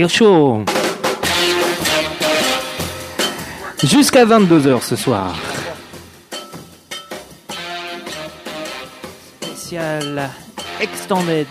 radio show. Jusqu'à 22h ce soir. Spécial Extended.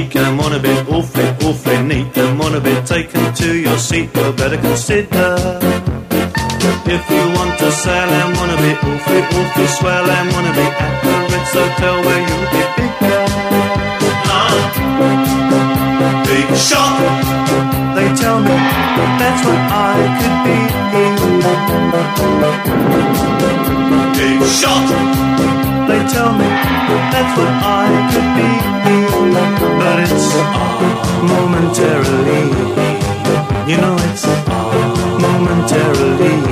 Cheek and want to be awfully, awfully neat and want to be taken to your seat, you better consider. If you want to sell and want to be awfully, awfully swell and want to be at the Ritz Hotel where you'll be bigger. Ah, big shot. They tell me that's what I could be. Big shot. They tell me that's what I could be. But it's momentarily. You know it's all momentarily.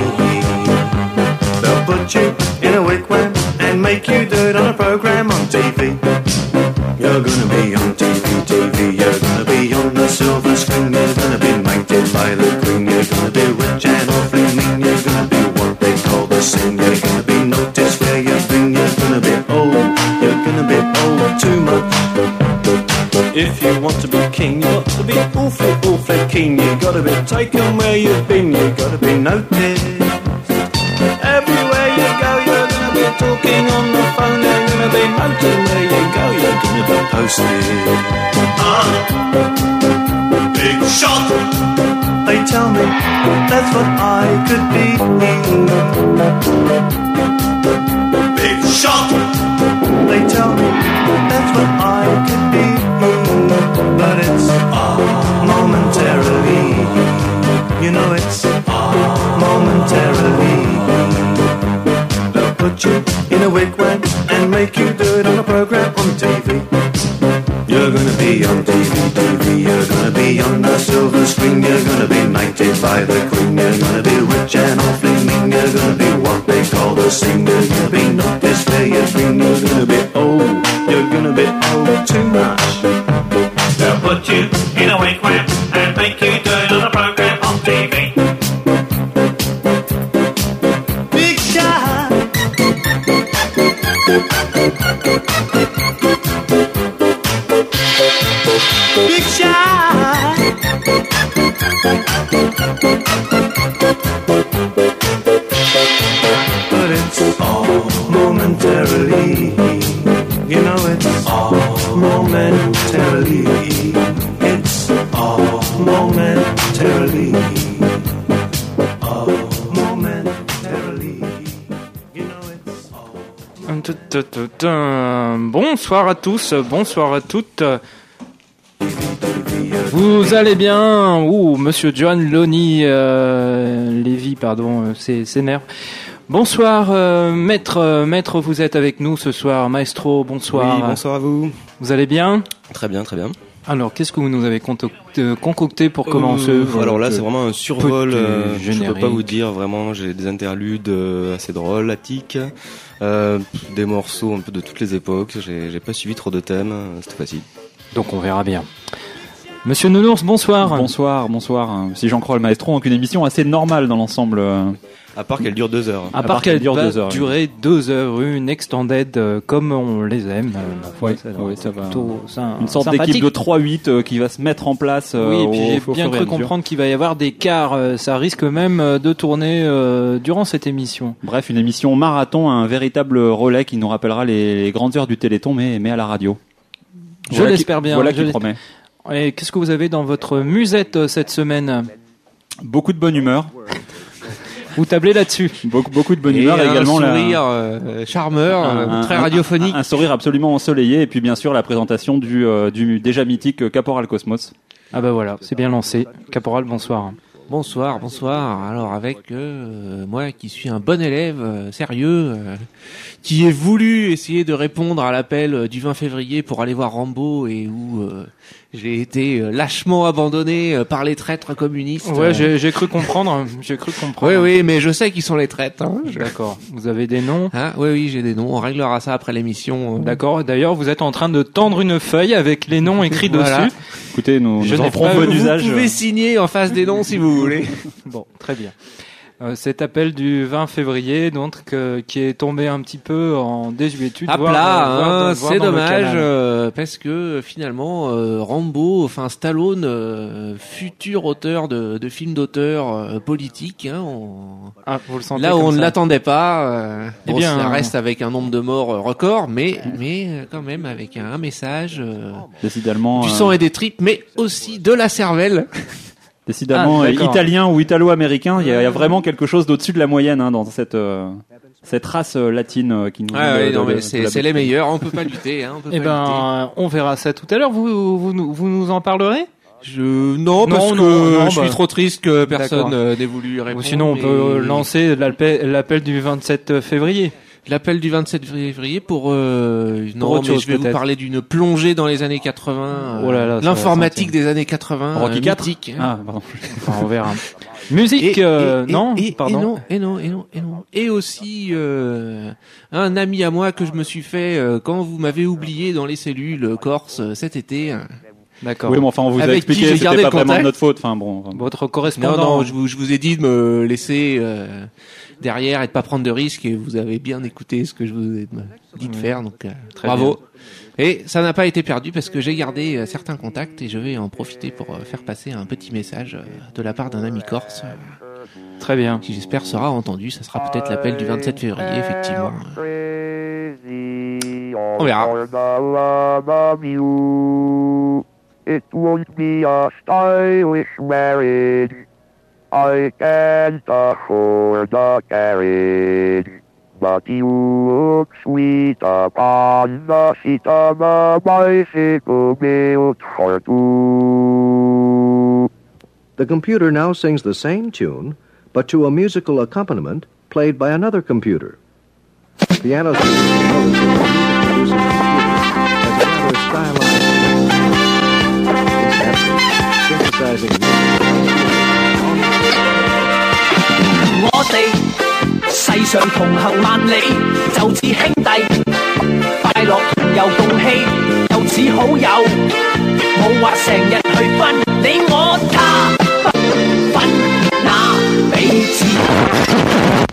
Taken where you've been. You gotta be noticed. Everywhere you go, you're gonna be talking on the phone. they're gonna be noted where you go. You're gonna be posted. Ah, big shot. They tell me that's what I could be. Put you in a wigwam and make you do it on a program on TV. You're gonna be on TV, TV. You're gonna be on the silver screen. You're gonna be knighted by the Bonsoir à tous, bonsour à toutes. Vous allez bien Ouh, Monsieur John Loney euh, Lévy, pardon, euh, c'est c'est nerf. Bonsoir, euh, maître, maître, vous êtes avec nous ce soir, maestro. Bonsoir. Oui, bonsoir à vous. Vous allez bien? Très bien, très bien. Alors, qu'est-ce que vous nous avez euh, concocté pour commencer Euh, alors là, c'est vraiment un survol. euh, je peux pas vous dire vraiment. J'ai des interludes euh, assez drôles, attiques, euh, des morceaux un peu de toutes les époques. J'ai pas suivi trop de thèmes euh, cette fois-ci. Donc, on verra bien. Monsieur Nounours, bonsoir. Bonsoir, bonsoir. Si j'en crois le maestro, donc une émission assez normale dans l'ensemble. À part qu'elle dure deux heures. À part part qu'elle qu'elle dure va deux heures, oui. durer deux heures, une extended euh, comme on les aime. euh, Ouais, ça, ouais, ça va. plutôt Une sorte d'équipe de 3-8 euh, qui va se mettre en place. euh, Oui, et puis j'ai bien cru comprendre qu'il va y avoir des quarts. euh, Ça risque même euh, de tourner euh, durant cette émission. Bref, une émission marathon, un véritable relais qui nous rappellera les, les grandes heures du Téléthon, mais, mais à la radio. Je Voilà l'espère bien. Voilà je qui promet. Et qu'est-ce que vous avez dans votre musette euh, cette semaine? Beaucoup de bonne humeur. Vous tablez là-dessus. Beaucoup, beaucoup de bonne Et humeur. un également sourire euh, charmeur, euh, un- très un- radiophonique. Un, un sourire absolument ensoleillé. Et puis bien sûr la présentation du, euh, du déjà mythique Caporal Cosmos. Ah bah voilà, c'est bien lancé. Caporal, bonsoir. Bonsoir, bonsoir. Alors avec euh, moi qui suis un bon élève euh, sérieux, euh, qui ai voulu essayer de répondre à l'appel euh, du 20 février pour aller voir Rambo et où euh, j'ai été euh, lâchement abandonné euh, par les traîtres communistes. Ouais, Euh, j'ai j'ai cru comprendre. J'ai cru comprendre. oui, oui, mais je sais qu'ils sont les traîtres. Hein. Je- D'accord. Vous avez des noms? Hein oui, oui, j'ai des noms. On réglera ça après l'émission. euh. D'accord. D'ailleurs, vous êtes en train de tendre une feuille avec les noms écrits Voilà. dessus. Écoutez, nous, Je nous en ferons bon usage. Vous pouvez signer en face des noms si vous voulez. Bon, très bien. Euh, cet appel du 20 février, donc, euh, qui est tombé un petit peu en désuétude. À plat, euh, hein, c'est dommage euh, parce que finalement euh, Rambo, enfin Stallone, euh, futur auteur de, de films d'auteur euh, politique, hein, on- Ah, vous le sentez là où on ne l'attendait pas. euh, Eh bon, bien, ça reste avec un nombre de morts record, mais mais quand même avec un, un message euh, Décidément, du euh, sang et des tripes, mais aussi de la cervelle. Décidément Ah, euh, italien ou italo-américain. Il y, a- il y a vraiment quelque chose d'au-dessus de la moyenne hein, dans cette euh, cette race euh, latine euh, qui nous. Ah de- non de- mais c'est les meilleurs, on peut pas lutter, hein, on peut Eh pas lutter. ben, on verra ça tout à l'heure. Vous, vous, nous- vous nous en parlerez? Je non, Non, parce non, que non, je bah. suis trop triste que personne D'accord. euh, n'ait voulu répondre. Ou sinon, on mais- peut euh, lancer l'appel l'appel du 27 février. L'appel du 27 février pour euh, non mais chose, je vais vous parler d'une plongée dans les années 80 euh, Oh là là, ça va l'informatique des années 80 Rocky euh, 4 mythique, hein. Ah, pardon. Enfin, on verra. Musique, Et- euh, et- non, et, et pardon. non et non et non et non et aussi euh, un ami à moi que je me suis fait euh, quand vous m'avez oublié dans les cellules euh, Corse euh, cet été. D'accord. Oui, mais enfin, on vous a Avec qui expliqué, c'était pas le vraiment de notre faute. Enfin, bon. Votre non correspondant. non je vous, je vous ai dit de me laisser euh, derrière et de pas prendre de risques et vous avez bien écouté ce que je vous ai dit de faire donc euh, Très bravo Et ça n'a pas été perdu parce que j'ai gardé euh, certains contacts et je vais en profiter pour euh, faire passer un petit message euh, de la part d'un ami corse euh, Très bien. qui j'espère sera entendu. Ça sera peut-être l'appel du 27 février, effectivement. On verra. It won't be a stylish marriage. I can't afford a carriage. But you look sweet upon the seat of a bicycle built for two. The computer now sings the same tune, but to a musical accompaniment played by another computer. Piano notice that 我哋世上同行万里，就似兄弟，快乐同游共戏，又似好友，冇话成日去分你我他，不分那彼此。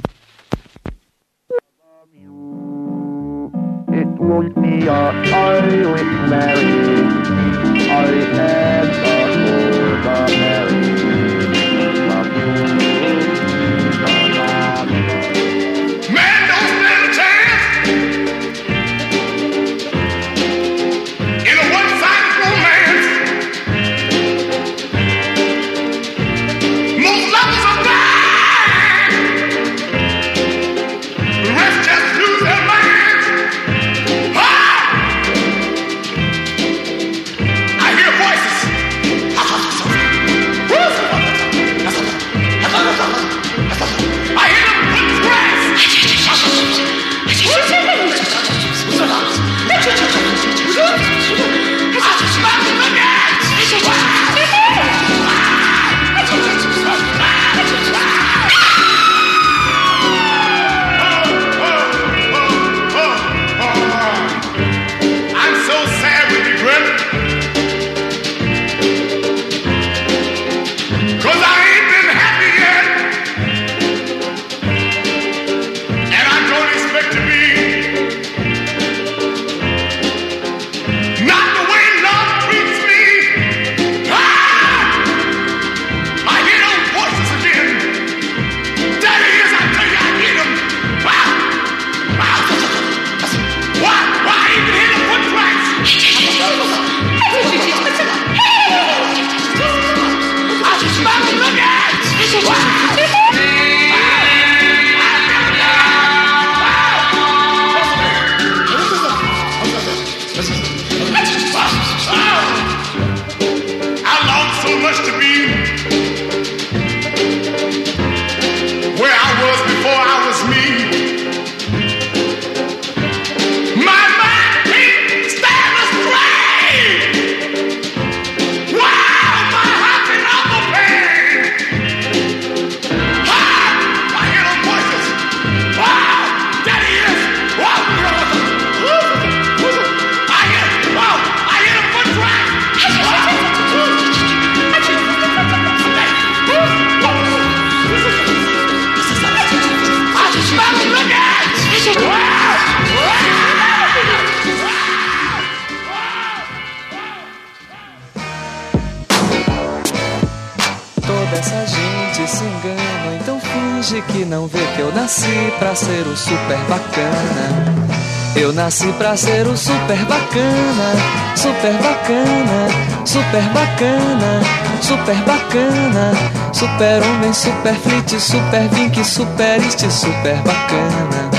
Pra ser o super bacana, super bacana, super bacana, super bacana, super homem, super flit, super vink, super este, super bacana.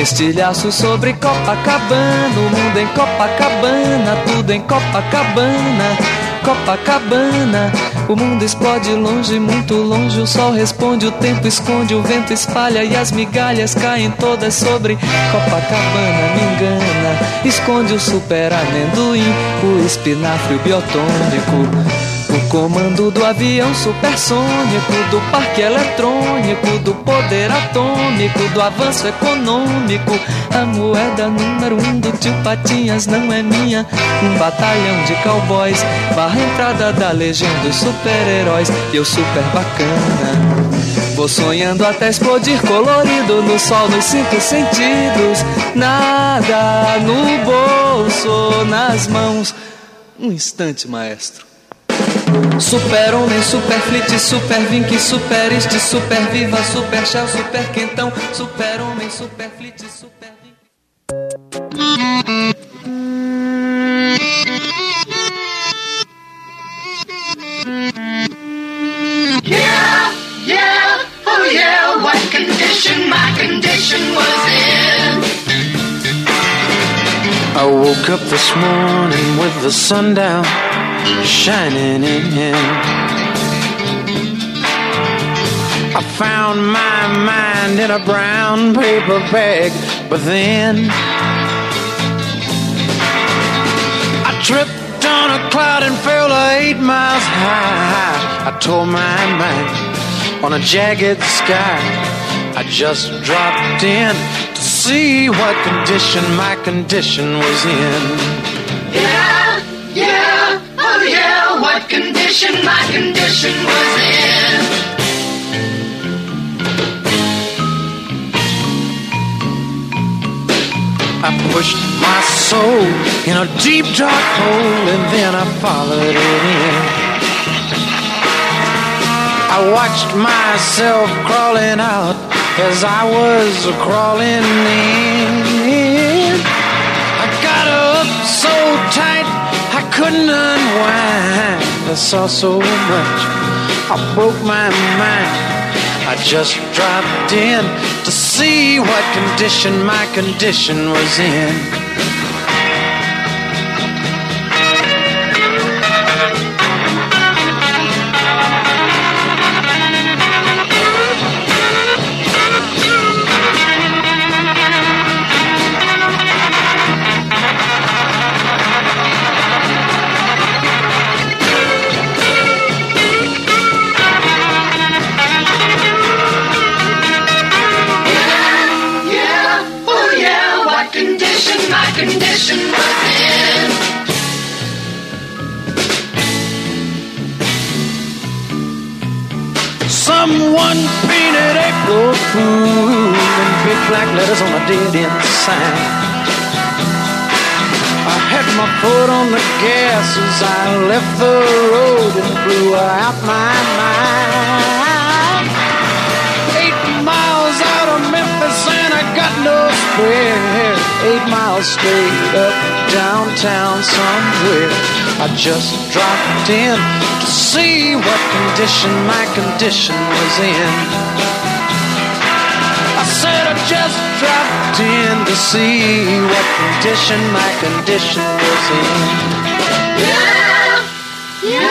Estilhaço sobre Copacabana, o mundo em Copacabana, tudo em Copacabana, Copacabana. O mundo explode longe, muito longe. O sol responde, o tempo esconde, o vento espalha e as migalhas caem todas sobre Copacabana. Me engana, esconde o super amendoim, o espinafre, o biotônico. O comando do avião supersônico, do parque eletrônico, do poder atômico, do avanço econômico. A moeda número um do tio Patinhas não é minha. Um batalhão de cowboys, barra entrada da legião dos super-heróis. Eu super bacana. Vou sonhando até explodir colorido no sol, nos cinco sentidos. Nada no bolso, nas mãos. Um instante, maestro. Super homem, super flit, super vink, super este, super viva, super shell, super quentão, super homem, super flit, super vink. Yeah, yeah, oh yeah, what condition my condition was in. I woke up this morning with the sun down, shining in. I found my mind in a brown paper bag, but then I tripped on a cloud and fell eight miles high. I tore my mind on a jagged sky. I just dropped in to see what condition my condition was in. What condition my condition was in. I pushed my soul in a deep dark hole and then I followed it in. I watched myself crawling out as I was crawling in. I got up so tight I couldn't unwind. I saw so much, I broke my mind. I just dropped in to see what condition my condition was in. Condition my condition was in. Someone painted April Fool in big black letters on a dead end sign. I had my foot on the gas as I left the road and blew out my mind. Eight miles out of Memphis and I got no spare. Eight miles straight up downtown somewhere. I just dropped in to see what condition my condition was in. I said I just dropped in to see what condition my condition was in. Yeah, yeah,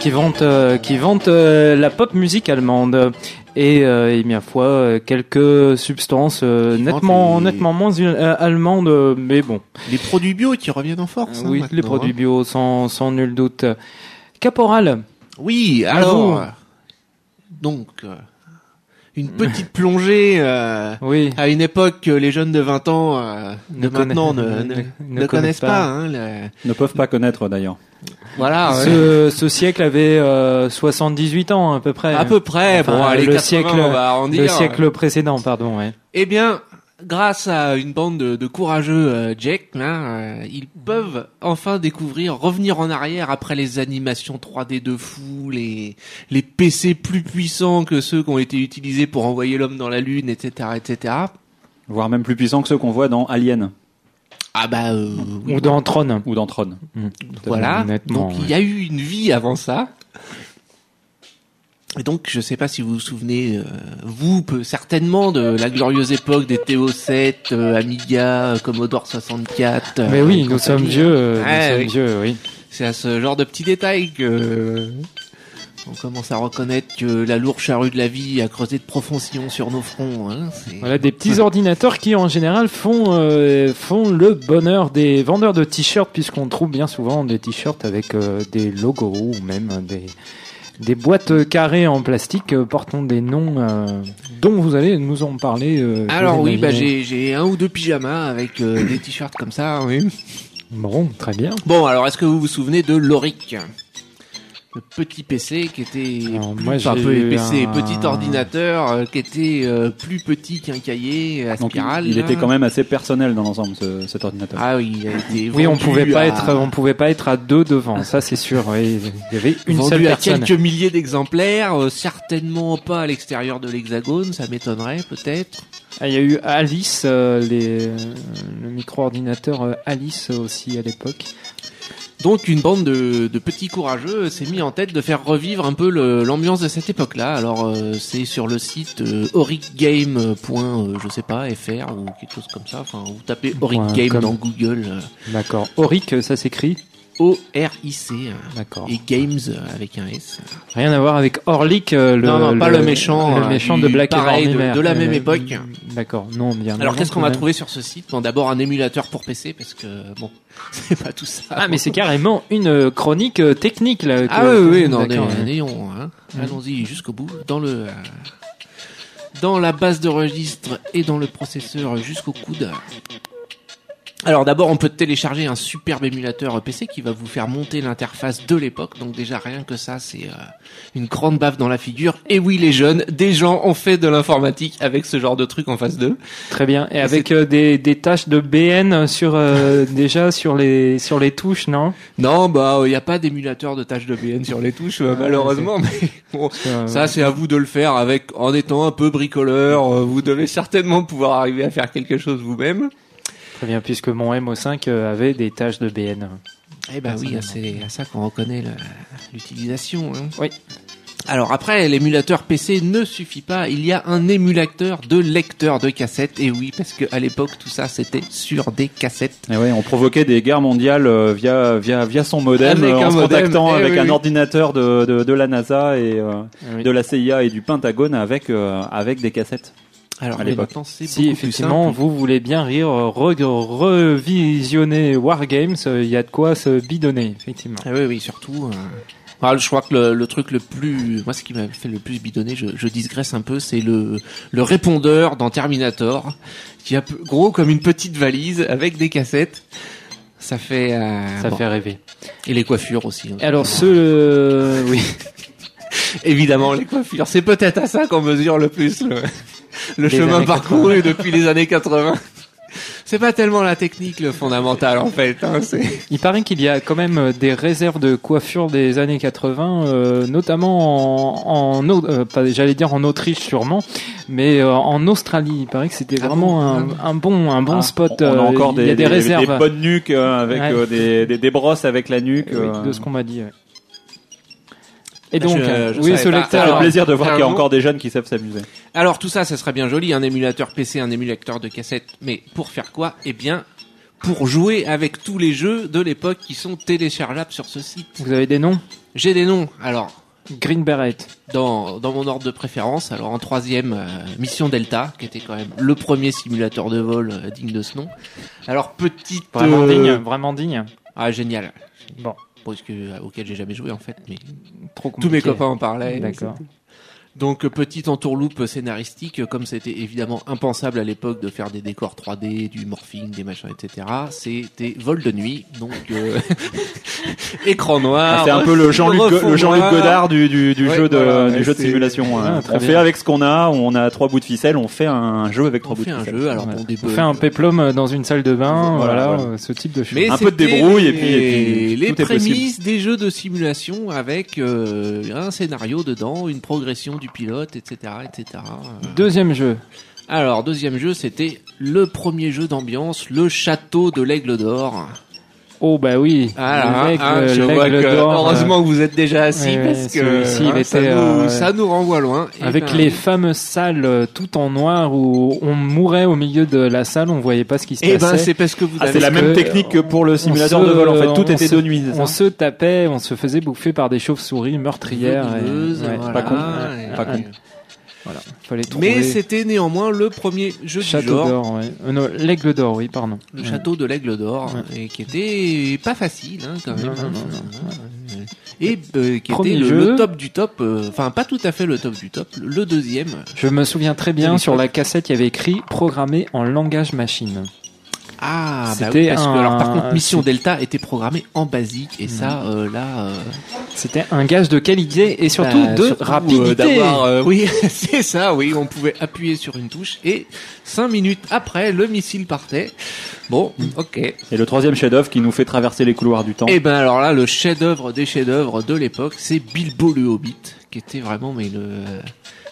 qui vante, euh, qui vante euh, la pop musique allemande. Et, euh, et bien foi, euh, quelques substances euh, nettement, les- nettement moins euh, allemandes, mais bon. Les produits bio qui reviennent en force. hein, oui, les produits hein. bio, sans, sans nul doute. Caporal. Oui, alors. Donc, une petite plongée euh, Oui. à une époque que les jeunes de 20 ans euh, de Ne connaissent- maintenant ne, ne- ne, ne ne connaissent connaissent pas. pas. hein, le- Ne peuvent pas connaître d'ailleurs. Voilà. ouais. Ce, ce siècle avait euh, 78 ans à peu près. À peu près, bon, allez, le 80, siècle, on va arrondir. le siècle précédent, pardon. Ouais. Eh bien, grâce à une bande de, de courageux euh, Jack, là, euh, ils peuvent enfin découvrir, revenir en arrière après les animations 3D de fou, les, les PC plus puissants que ceux qui ont été utilisés pour envoyer l'homme dans la lune, etc., etc. Voire même plus puissants que ceux qu'on voit dans Alien. Ah bah euh. Ou dans Tron. Ou dans Tron. Voilà. Honnêtement, Donc il y a eu une vie avant ça. Et donc, je sais pas si vous vous souvenez, euh, vous, peu- certainement, de la glorieuse époque des TO7, euh, Amiga, euh, Commodore 64. euh, Mais oui, nous sommes vieux. euh, Ouais, nous sommes vieux, oui. C'est à ce genre de petits détails que euh, on commence à reconnaître que la lourde charrue de la vie a creusé de profonds sillons sur nos fronts. Hein, Voilà des petits ordinateurs qui en général font euh, font le bonheur des vendeurs de t-shirts puisqu'on trouve bien souvent des t-shirts avec euh, des logos ou même des des boîtes carrées en plastique euh, portant des noms euh, dont vous allez nous en parler. euh, Alors vous oui, bah j'ai un ou deux pyjamas avec euh, des t-shirts comme ça. Oui. Bon, très bien. Bon, alors est-ce que vous vous souvenez de l'Oric le petit PC qui était moi, enfin, eu PC, un- petit ordinateur euh, qui était euh, plus petit qu'un cahier à Donc, spirale. il était quand même assez personnel dans l'ensemble, ce- cet ordinateur. Ah oui, il a été Oui, on pouvait pas à- être on pouvait pas être à deux devant, ça c'est sûr. oui. Il y avait une vendu seule à personne. quelques milliers d'exemplaires, euh, certainement pas à l'extérieur de l'hexagone, ça m'étonnerait peut-être. Ah, Il y a eu Alice, euh, les, euh, le micro-ordinateur euh, Alice aussi à l'époque. Donc une bande de, de petits courageux s'est mis en tête de faire revivre un peu l'ambiance de cette époque-là. Alors euh, c'est sur le site euh, oricgame. euh, je sais pas fr ou quelque chose comme ça. Enfin, vous tapez Oric Point Game com. dans Google. euh, D'accord. Auric, ça s'écrit O R I C. D'accord. Et Games euh, avec un S. Rien à voir avec Orlik, euh, le, Non, non, pas le méchant, le euh, méchant de Black pareil, de- la même Euh, époque. D'accord. Non, bien. Alors qu'est-ce qu'on va trouver sur ce site Bon, d'abord un émulateur pour PC parce que bon, c'est pas tout ça. Ah, mais c'est carrément une euh, chronique euh, technique là. Ah oui, oui, non, n'ayons, hein. Mm. allons-y jusqu'au bout, dans le, euh, dans la base de registre et dans le processeur jusqu'au coude. Alors d'abord, on peut télécharger un superbe émulateur PC qui va vous faire monter l'interface de l'époque. Donc déjà rien que ça, c'est euh, une grande baffe dans la figure. Et oui, les jeunes, des gens ont fait de l'informatique avec ce genre de truc en face d'eux. Très bien. Et avec euh, des, des tâches de BN sur euh, déjà sur les sur les touches, non? Non, bah il n'y a pas d'émulateur de tâches de BN sur les touches, euh, malheureusement. Mais bon, euh, ça c'est à vous de le faire avec en étant un peu bricoleur. Vous devez certainement pouvoir arriver à faire quelque chose vous-même. Très bien, puisque mon MO5 euh, avait des tâches de BN. Eh ben oui, c'est à ça qu'on reconnaît l'utilisation. hein. Oui. Alors après, l'émulateur PC ne suffit pas. Il y a un émulateur de lecteur de cassettes. Et oui, parce que à l'époque, tout ça, c'était sur des cassettes. Et ouais, on provoquait des guerres mondiales euh, via via via son modem Avec euh, en un se modem, contactant eh avec oui, un oui. ordinateur de, de de la NASA et euh, Oui. de la CIA et du Pentagone avec euh, avec des cassettes. Alors à l'époque. Si effectivement vous voulez bien rire, re- revisionner Wargames, euh, il y a de quoi se bidonner, effectivement. Ah oui, oui, surtout. euh, ah, je crois que le, le truc le plus, moi, ce qui m'a fait le plus bidonner, je, je digresse un peu, c'est le le répondeur dans Terminator, qui a peu- gros comme une petite valise avec des cassettes. Ça fait. euh, Ça bon. fait rêver. Et les coiffures aussi. hein. Alors ce, euh, oui, Évidemment, les coiffures. C'est peut-être à ça qu'on mesure le plus le, le chemin parcouru depuis les années 80. C'est pas tellement la technique le fondamental en fait. Hein, c'est il paraît qu'il y a quand même euh, des réserves de coiffure des années 80, euh, notamment en, en euh, pas- j'allais dire en Autriche sûrement, mais euh, en Australie. Il paraît que c'était Ah vraiment bon un, un bon, un bon Ah, spot. On, a euh, encore il des, y a des, des- réserves. des bonnes nuques euh, avec Ouais. euh, des, des des brosses avec la nuque. Oui, euh. de ce qu'on m'a dit. ouais. Et Je- donc, je euh, oui, ce lecteur. Alors, plaisir de voir qu'il y a encore des jeunes qui savent s'amuser. Alors tout ça, ça serait bien joli, un émulateur PC, un émulateur de cassette, mais pour faire quoi? Eh bien, pour jouer avec tous les jeux de l'époque qui sont téléchargeables sur ce site. Vous avez des noms? J'ai des noms. Alors, Green Beret. dans, dans mon ordre de préférence, alors en troisième, euh, Mission Delta, qui était quand même le premier simulateur de vol euh, digne de ce nom. Alors petite... Vraiment euh, digne, vraiment digne. Ah génial. Bon, Parce que, euh, auquel j'ai jamais joué en fait, mais trop tous mes copains en parlaient. D'accord. Donc petite entourloupe scénaristique, comme c'était évidemment impensable à l'époque de faire des décors 3D, du morphing, des machins, etc. C'était vol de nuit, donc euh, écran noir. Ah, c'est un peu le Jean-Luc le Jean-Luc. Godard du, du, du Ouais, jeu de voilà, du jeu de simulation. Hein. on bien. fait avec ce qu'on a, on a trois bouts de ficelle, on fait un jeu avec On trois bouts de ficelle. jeu, alors Ouais. bon, des On fait un péplum dans une salle de bain, Voilà, voilà, voilà. euh, ce type de choses. Mais Un peu de débrouille et puis- et puis les tout est prémices des jeux de simulation avec euh, un scénario dedans, une progression du pilote, etc., etc. Euh, Deuxième jeu. Alors deuxième jeu, c'était le premier jeu d'ambiance, le château de l'aigle d'or. Oh bah oui. Ah, L'aigle- ah, je vois que d'or, heureusement que vous êtes déjà assis ouais, parce que celui-ci, il hein, ça, était, nous, euh, ça nous renvoie loin. euh, Et avec ben, les fameuses salles euh, tout en noir où on mourait au milieu de la salle, on voyait pas ce qui se Eh ben passait. c'est parce que vous Ah, avez c'est la même que, technique que pour le simulateur se- de vol en fait, tout était se- de nuit. on se tapait, on se faisait bouffer par des chauves-souris meurtrières. et- ouais, voilà, pas con. Pas con. Voilà, fallait trouver. Mais c'était néanmoins le premier jeu du Château genre. d'or, ouais. Euh, non, l'aigle d'or, oui, pardon. Le Ouais. château de l'aigle d'or, et qui était pas facile hein, quand même. Non, hein. non, non, Et euh, qui Premier était le, jeu. le top du top, euh, enfin pas tout à fait le top du top, le deuxième. Je me souviens très bien, sur la cassette, il y avait écrit programmé en langage machine. Ah, bah oui, parce que alors par contre Mission Delta était programmée en basique et ça euh, là euh, C'était un gage de qualité et surtout bah, de surtout, euh, rapidité. d'avoir, euh, oui, c'est ça, oui, on pouvait appuyer sur une touche et cinq minutes après le missile partait. Bon, ok. Et le troisième chef-d'œuvre qui nous fait traverser les couloirs du temps. Et ben alors là, le chef-d'œuvre des chefs-d'œuvre de l'époque, c'est Bilbo le Hobbit, qui était vraiment mais le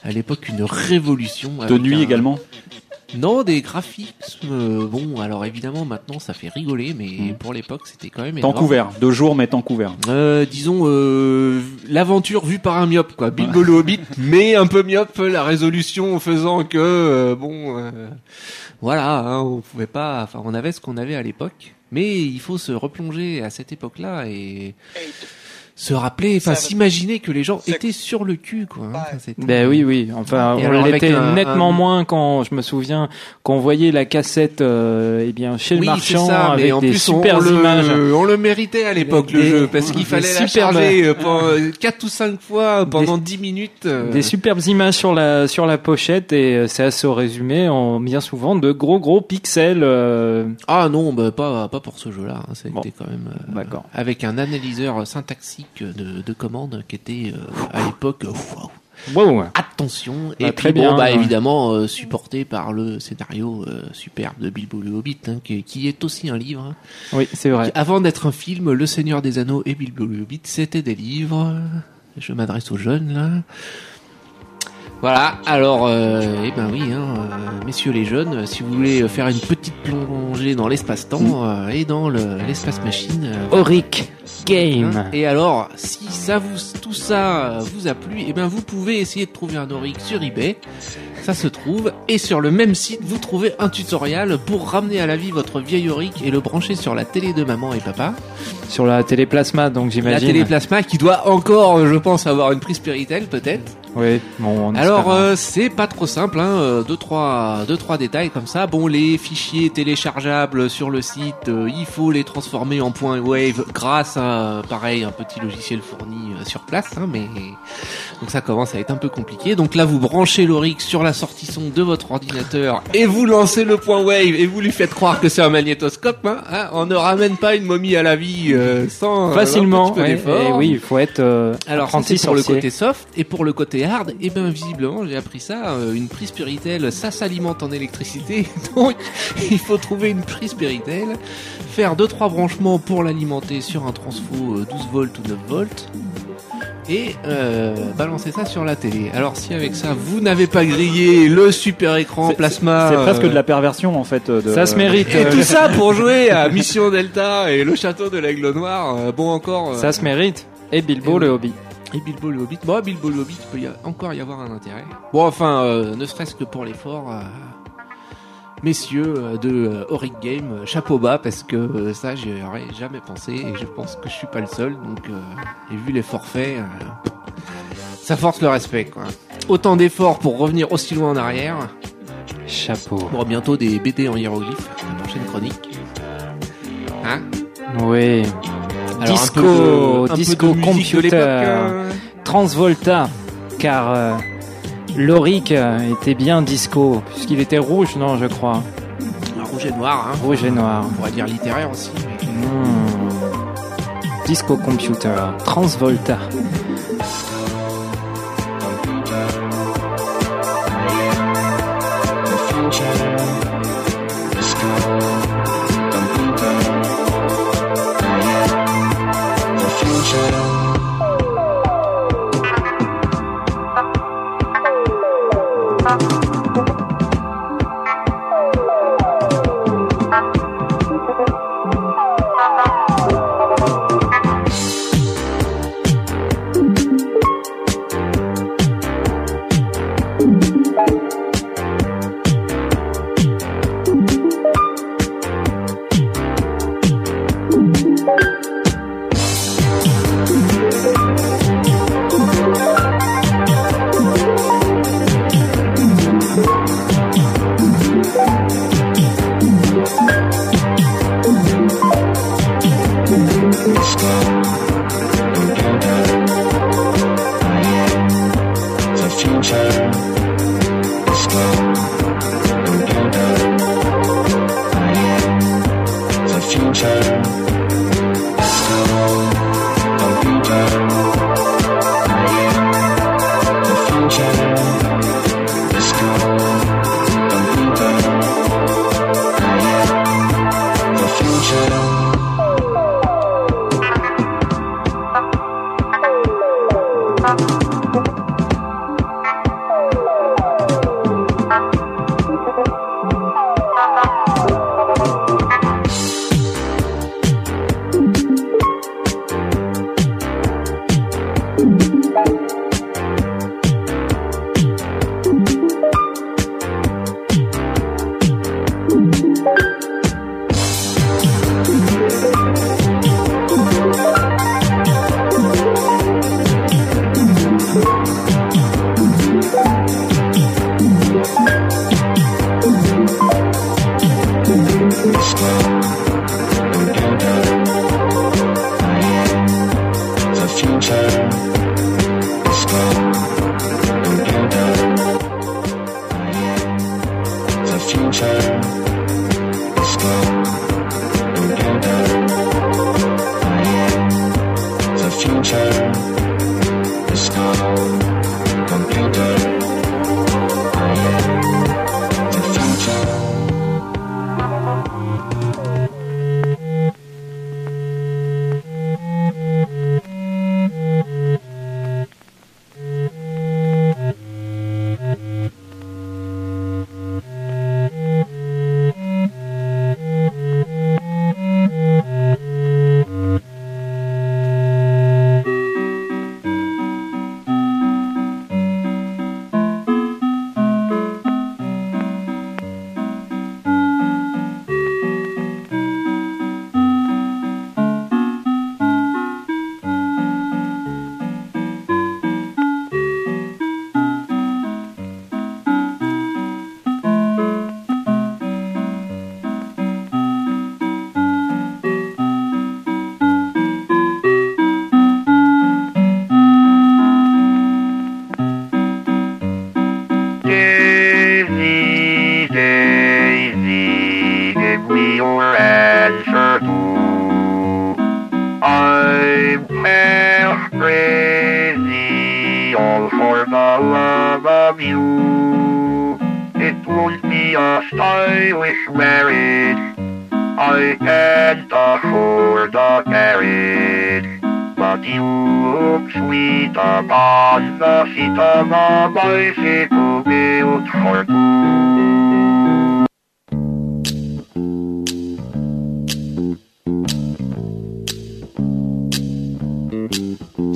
à l'époque une révolution. de nuit un- également. Non, des graphismes. euh, bon, alors évidemment maintenant ça fait rigoler, mais Mm. pour l'époque c'était quand même Temps énorme. couvert, de jour mais temps couvert. Euh, disons euh, l'aventure vue par un myope quoi Bilbo le Hobbit mais un peu myope la résolution faisant que euh, bon euh, voilà hein, on pouvait pas enfin on avait ce qu'on avait à l'époque mais il faut se replonger à cette époque là et se rappeler, enfin s'imaginer que les gens étaient sur le cul, quoi. hein. Enfin, c'était- Ben oui, oui. Enfin, Et on l'était un- nettement un- moins quand je me souviens qu'on voyait la cassette, euh, eh bien, chez le Oui, marchand ça, mais avec en des plus, on- super on, le- images. on le méritait à l'époque le Des- jeu parce qu'il des fallait la charger euh, pendant 4 ou 5 fois pendant 10 minutes. euh. Des superbes images sur la sur la pochette et euh, c'est assez résumé en bien souvent de gros gros pixels. euh, Ah non, bah, pas pas pour ce jeu-là. hein. C'était quand même euh, D'accord. avec un analyseur syntaxique de, de commandes qui était euh, à l'époque euh. Wow. Attention et Bah, puis très bon, bien, bah ouais. évidemment euh, supporté par le scénario euh, superbe de Bilbo le Hobbit hein, qui, qui est aussi un livre. hein. Oui, c'est vrai. Avant d'être un film, Le Seigneur des Anneaux et Bilbo le Hobbit, c'était des livres. Je m'adresse aux jeunes là. Voilà, alors, euh, eh ben oui, hein, euh, messieurs les jeunes, euh, si vous voulez faire une petite plongée dans l'espace-temps euh, et dans le- l'espace machine. euh, Auric Game. Hein, Et alors, si ça vous, tout ça euh, vous a plu, eh ben vous pouvez essayer de trouver un Auric sur eBay. Ça se trouve. Et sur le même site, vous trouvez un tutoriel pour ramener à la vie votre vieil Auric et le brancher sur la télé de maman et papa. Sur la téléplasma, donc La j'imagine. télé plasma qui doit encore, je pense, avoir une prise Péritel peut-être. Oui, bon. on Alors espère. euh, c'est pas trop simple, hein, euh, deux trois deux trois détails comme ça. Bon, les fichiers téléchargeables sur le site, euh, il faut les transformer en point wave grâce à pareil un petit logiciel fourni euh, sur place, hein, mais donc ça commence à être un peu compliqué. Donc là, vous branchez l'Orix sur la sortie son de votre ordinateur et vous lancez le point wave et vous lui faites croire que c'est un magnétoscope. Hein, hein. on ne ramène pas une momie à la vie euh, sans facilement. un petit peu ouais, et oui, il faut être euh, Alors c'est pour le côté soft et pour le côté hard, et ben visiblement j'ai appris ça, euh, une prise Péritel, ça s'alimente en électricité, donc il faut trouver une prise Péritel, faire deux trois branchements pour l'alimenter sur un transfo euh, 12 volts ou 9 volts. Et euh, balancer ça sur la télé. Alors si avec ça vous n'avez pas grillé le super écran plasma, C'est presque euh, de la perversion en fait. De... Ça se mérite. et euh, tout ça pour jouer à Mission Delta et le château de l'Aigle Noir. euh, bon encore. euh, Ça se mérite. Et Bilbo Et le oui. Et Bilbo le Hobbit. Bon, Bilbo le Hobbit, il peut y a- encore y avoir un intérêt. Bon, enfin, euh, ne serait-ce que pour l'effort, euh, messieurs euh, de euh, Auric Game, chapeau bas, parce que euh, ça, j'y aurais jamais pensé, et je pense que je suis pas le seul, donc, euh, et vu les forfaits, euh, ça force le respect, quoi. Autant d'efforts pour revenir aussi loin en arrière. Chapeau. Bon, bientôt des BD en hiéroglyphes, la prochaine chronique. Hein? Oui. Alors, un disco, peu de- un peu disco de computer, hein. Transvolta, car euh, Loric euh, était bien disco, puisqu'il était rouge, non, je crois. Ah, Rouge et noir, hein. Rouge et noir. On pourrait dire littéraire aussi. mais- Hmm. Disco computer, Transvolta.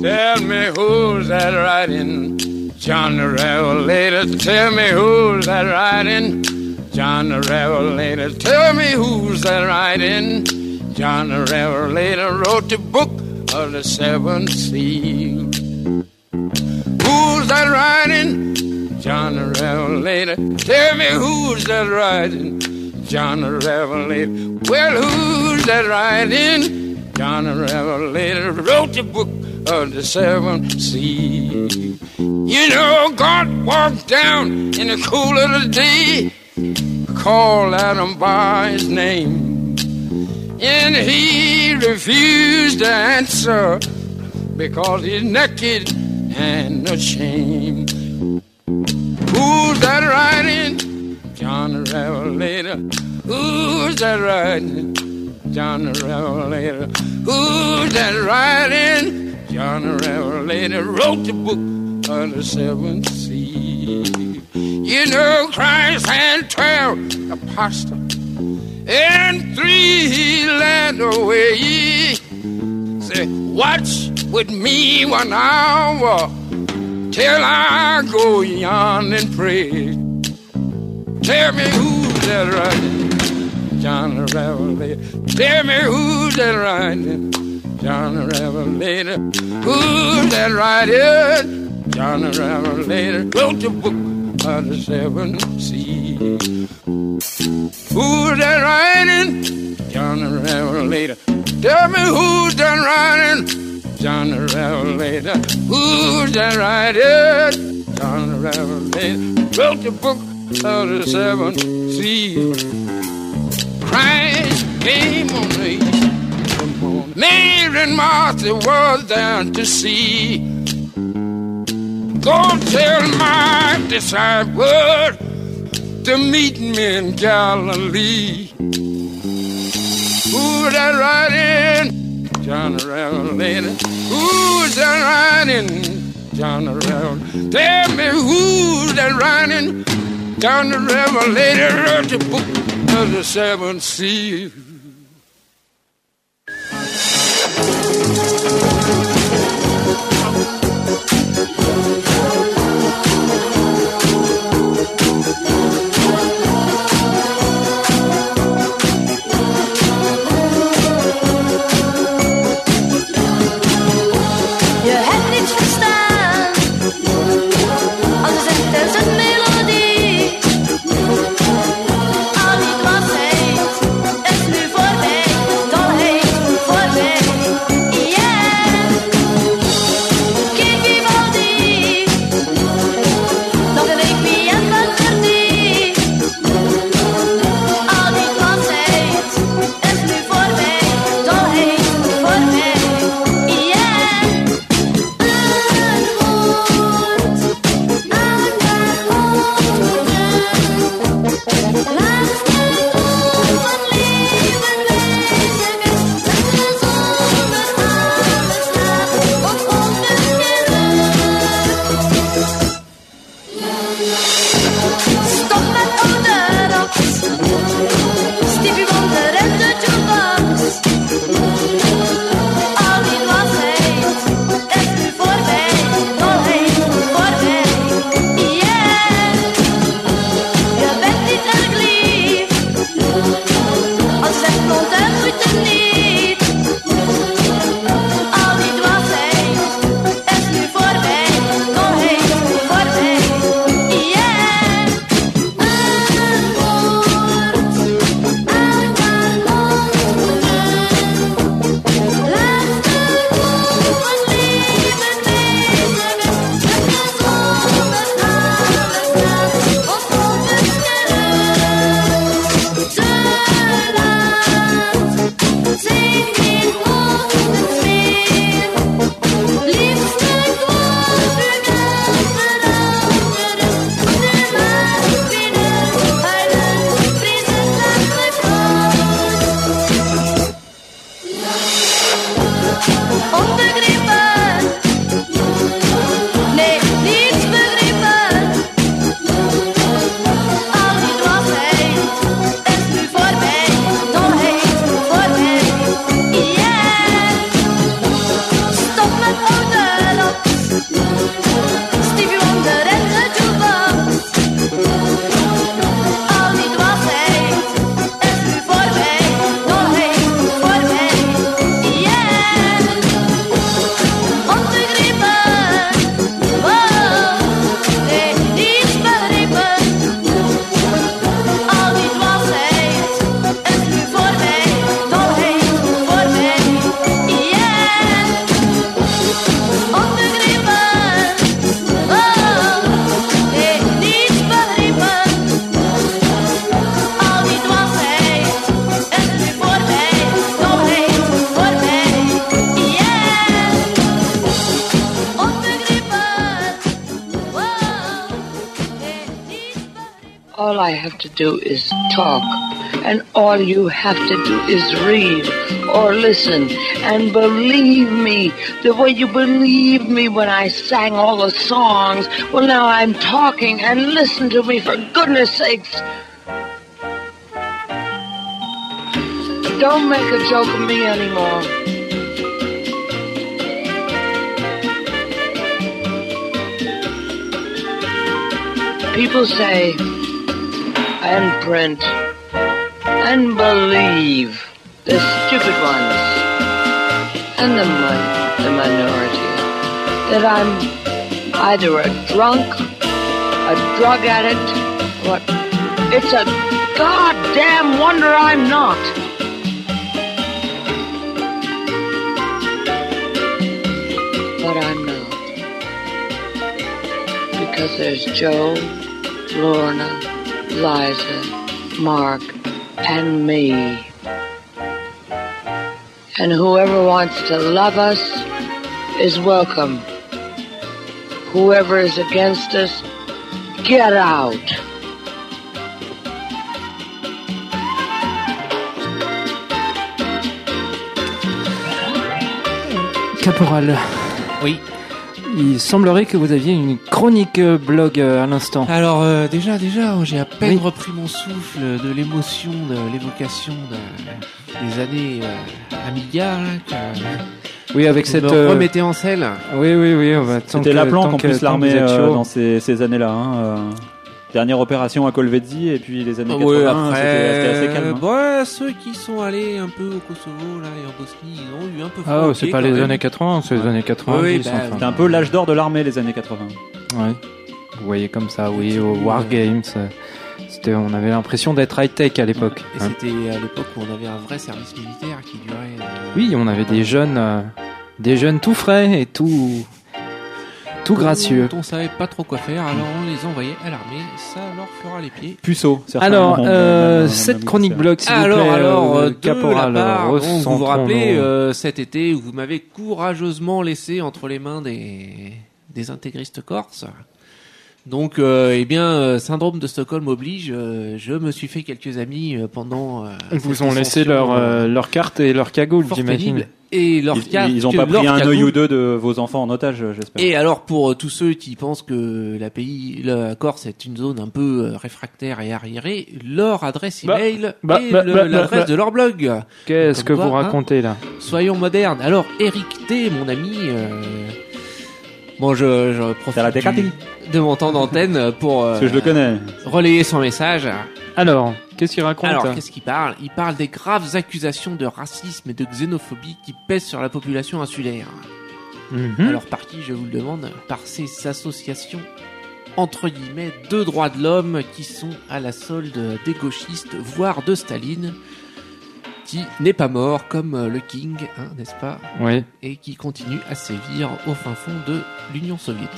Tell me who's that riding? John the Revelator. Tell me who's that riding? John the Revelator. Tell me who's that riding? John the Revelator wrote the book of the seven seals. Who's that riding? John the Revelator. Tell me who's that riding? John the Revelator. Well, who's that riding? John the Revelator wrote the book of the seven seas. You know, God walked down in the cool of the day, called Adam by his name, and he refused to answer because he's naked and ashamed. Who's that riding? John the Revelator. Who's that riding? John the Revelator. Who's that riding? John the Revelator wrote the book of the seven seas. You know, Christ had twelve apostles, and three he led away. Say, watch with me one hour till I go yon and pray. Tell me who's that riding? John the Revelator. Tell me who's that riding? John the Revelator. Who's that riding? John the Revelator. Wrote the book of the seven seas. Who's that riding? John the Revelator. Tell me who's that riding? John the Revelator. Who's that riding? John the Revelator. Wrote the book of the seven seas. Christ came on the. Mary and Martha was there to see. Go tell my disciples to meet me in Galilee. Who's that riding? John the Revelator. Who's that riding? John Revelator. Tell me who's that riding? John the Revelator wrote the book of the seven seals. Do is talk. And all you have to do is read or listen. And believe me, the way you believed me when I sang all the songs. Well, now I'm talking and listen to me for goodness sakes. Don't make a joke of me anymore. People say, and print, and believe the stupid ones, and the, the minority, that I'm either a drunk, a drug addict, what? It's a goddamn wonder I'm not. But I'm not. Because there's Joe, Lorna, Liza, Mark, and me. And whoever wants to love us is welcome. Whoever is against us, get out. Caporal. Oui. Il semblerait que vous aviez une chronique euh, blog euh, à l'instant. Alors euh, déjà, déjà, j'ai à peine Oui. repris mon souffle de l'émotion, de l'évocation de- des années euh, là, que- Oui, avec cette, euh, remettez en selle. Oui, oui, oui. on va- tant C'était que- la plan tant qu'en que- plus l'armée euh, dans ces, ces années-là. hein, euh, dernière opération à Colvezzi et puis les années 80, Ouais, c'était après, c'était assez calme. hein. ceux qui sont allés un peu au Kosovo là et en Bosnie, ils ont eu un peu Ah, froid au c'est pas les même. années 80, c'est les années 90. Oui, bah, enfin. C'était un peu l'âge d'or de l'armée les années 80. Ouais. Vous voyez comme ça, oui, au War Games. euh, C'était, on avait l'impression d'être high tech à l'époque. Et hein. c'était à l'époque où on avait un vrai service militaire qui durait. euh, Oui, on avait des jeunes, euh, des jeunes tout frais et tout, tout gracieux. on savait pas trop quoi faire, alors on les envoyait à l'armée, ça leur fera les pieds. Puceau. certains Alors, euh, ont- ont- ont- cette chronique blog, s'il vous alors, plaît, alors, euh, euh, caporal, vous vous rappelez euh, cet été où vous m'avez courageusement laissé entre les mains des, des intégristes corses. Donc, euh, eh bien, euh, syndrome de Stockholm oblige. euh, je me suis fait quelques amis euh, pendant. euh, Ils vous ont laissé leur, euh, leur carte et leur cagoule, j'imagine. Et leur Ils, carte- ils ont pas pris un cagoule- œil ou deux de vos enfants en otage, j'espère. et alors pour euh, tous ceux qui pensent que la pays, la Corse est une zone un peu euh, réfractaire et arriérée, leur adresse Bah, email bah, et bah, le- bah, l'adresse bah. de leur blog. Qu'est-ce que vous hein, racontez là? Soyons modernes. Alors Eric T, mon ami, euh, bon je, je profite la Tecati. du- de mon temps d'antenne pour euh, Parce que je le connais. relayer son message. Alors, qu'est-ce qu'il raconte Alors, qu'est-ce qu'il parle? Il parle des graves accusations de racisme et de xénophobie qui pèsent sur la population insulaire. Mhm. Alors, par qui, je vous le demande? Par ces associations, entre guillemets, de droits de l'homme qui sont à la solde des gauchistes, voire de Staline, qui n'est pas mort comme euh, le King, hein, n'est-ce pas? Oui. Et qui continue à sévir au fin fond de l'Union soviétique.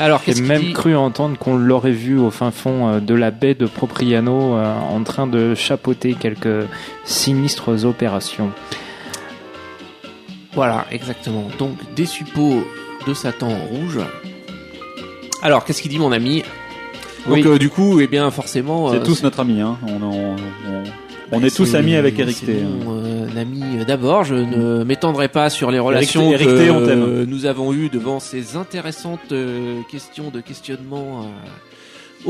Alors, J'ai qu'est-ce qu'il même dit? cru entendre qu'on l'aurait vu au fin fond euh, de la baie de Propriano euh, en train de chapeauter quelques sinistres opérations. Voilà, exactement. Donc des suppôts de Satan rouge. Alors, qu'est-ce qu'il dit mon ami? Donc Oui. euh, du coup, eh bien forcément, C'est euh, tous notre ami. Hein. On, on- on- on est tous amis avec Eric T. mon, euh, ami euh, d'abord. Je ne m'étendrai pas sur les relations Eric que T, on t'aime. euh, nous avons eues devant ces intéressantes euh, questions de questionnement euh,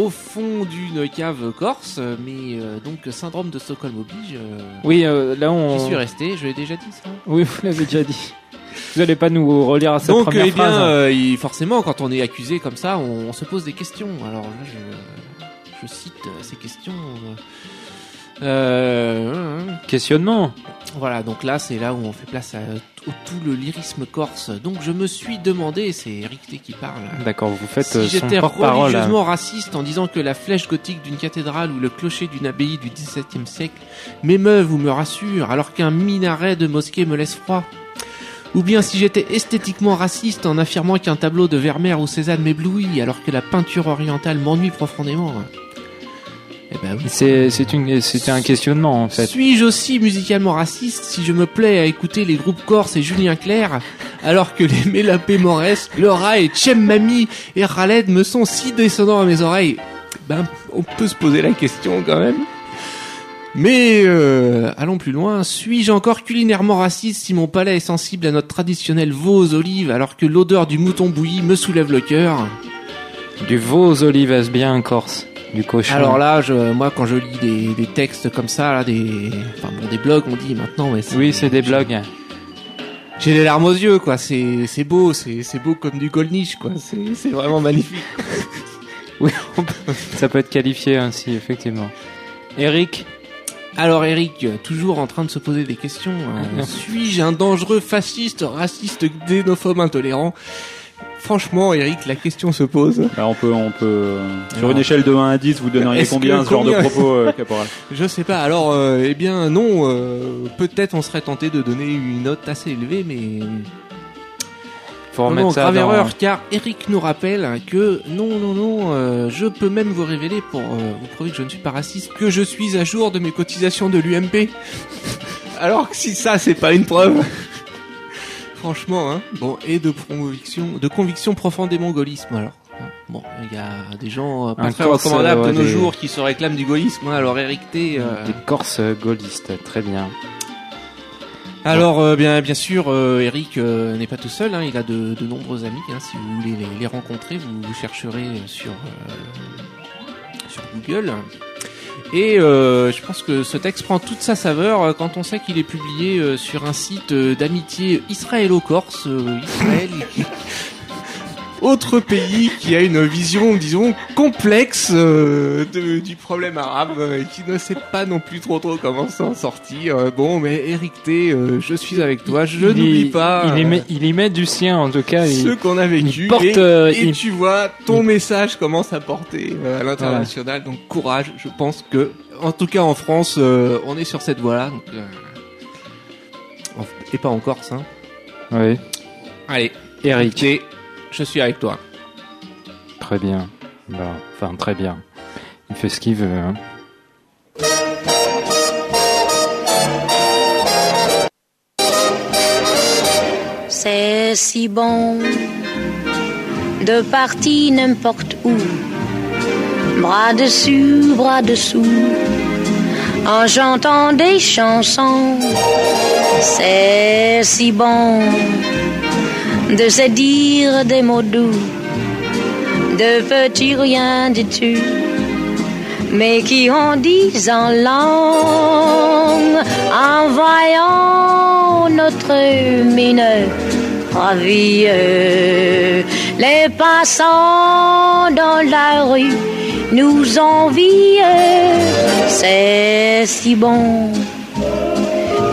au fond d'une cave corse. Mais euh, donc syndrome de Stockholm oblige. euh, Oui, euh, là on. J'y suis resté. Je l'ai déjà dit ça. Oui, vous l'avez déjà dit. Vous n'allez pas nous relire à cette Donc, première eh bien, phrase. hein. euh, forcément, quand on est accusé comme ça, on, on se pose des questions. Alors là, je, je cite euh, ces questions. Euh, euh, Questionnement. voilà, donc là, c'est là où on fait place à tout le lyrisme corse. Donc, je me suis demandé, c'est Eric T qui parle. D'accord, vous faites euh, Si son j'étais religieusement raciste en disant que la flèche gothique d'une cathédrale ou le clocher d'une abbaye du XVIIe siècle m'émeuve ou me rassure, alors qu'un minaret de mosquée me laisse froid. Ou bien si j'étais esthétiquement raciste en affirmant qu'un tableau de Vermeer ou Cézanne m'éblouit, alors que la peinture orientale m'ennuie profondément. Eh ben oui. C'est une c'était un questionnement en fait. Suis-je aussi musicalement raciste si je me plais à écouter les groupes Corse et Julien Clerc, alors que les Mélapé Mores, Laura et Chem Mami et Khaled me sont si descendants à mes oreilles? Ben, on peut se poser la question quand même. Mais euh, allons plus loin. Suis-je encore culinairement raciste si mon palais est sensible à notre traditionnel veau aux olives alors que l'odeur du mouton bouilli me soulève le cœur? Du veau aux olives, est-ce bien corse? Du cochon. Alors là, je, moi, quand je lis des, des textes comme ça, là, des, enfin bon, des blogs, on dit maintenant, mais Oui, c'est des blogs. J'ai les larmes aux yeux, quoi. C'est, c'est beau, c'est, c'est beau comme du Goldnish, quoi. C'est, c'est vraiment magnifique. Oui, peut- ça peut être qualifié ainsi, effectivement. Eric Alors Eric, toujours en train de se poser des questions. euh, Suis-je un dangereux fasciste, raciste, xénophobe, intolérant? Franchement, Eric, la question se pose. Bah, on peut, on peut, euh, sur Alors, une échelle de 1 à 10, vous donneriez combien à ce genre de propos, euh, caporal Je sais pas. Alors, euh, eh bien, non. euh, Peut-être on serait tenté de donner une note assez élevée, mais Faut remettre non, ça grave dans- erreur, car Eric nous rappelle que non, non, non, euh, je peux même vous révéler pour euh, vous prouver que je ne suis pas raciste que je suis à jour de mes cotisations de l'UMP. Alors que si ça, c'est pas une preuve. Franchement, hein. Bon, et de conviction, de conviction profondément gaullisme, alors. Bon, il y a des gens euh, pas Un très Corse, recommandables euh, de nos des- jours qui se réclament du gaullisme. hein. Alors Eric T. euh, Des corses gaullistes, très bien. Alors euh, bien bien sûr, euh, Eric euh, n'est pas tout seul. hein, il a de, de nombreux amis. hein, si vous voulez les, les rencontrer, vous, vous chercherez sur euh, sur Google. Et euh, je pense que ce texte prend toute sa saveur euh, quand on sait qu'il est publié euh, sur un site euh, d'amitié israélo-corse. Israël, autre pays qui a une vision, disons, complexe euh, de- du problème arabe, euh, et qui ne sait pas non plus trop trop comment s'en sortir. Euh, bon, mais Eric T, euh, je suis avec toi, je n'oublie pas. Il y, euh, met, il y met du sien, en tout cas. ce qu'on a vécu. il porte, et euh, et il- tu vois, ton message commence à porter euh, à l'international. Donc courage. Je pense que, en tout cas en France, euh, on est sur cette voie-là. euh, Et pas en Corse. Hein. Oui, Allez, Eric. T, je suis avec toi. Très bien. Bah, enfin, très bien. Il fait ce qu'il veut. Hein. C'est si bon de partir n'importe où, bras dessus, bras dessous, en chantant des chansons. C'est si bon de se dire des mots doux, de petits rien du tout, mais qui en disent en langue, en voyant notre mine ravie. Les passants dans la rue nous envient, c'est si bon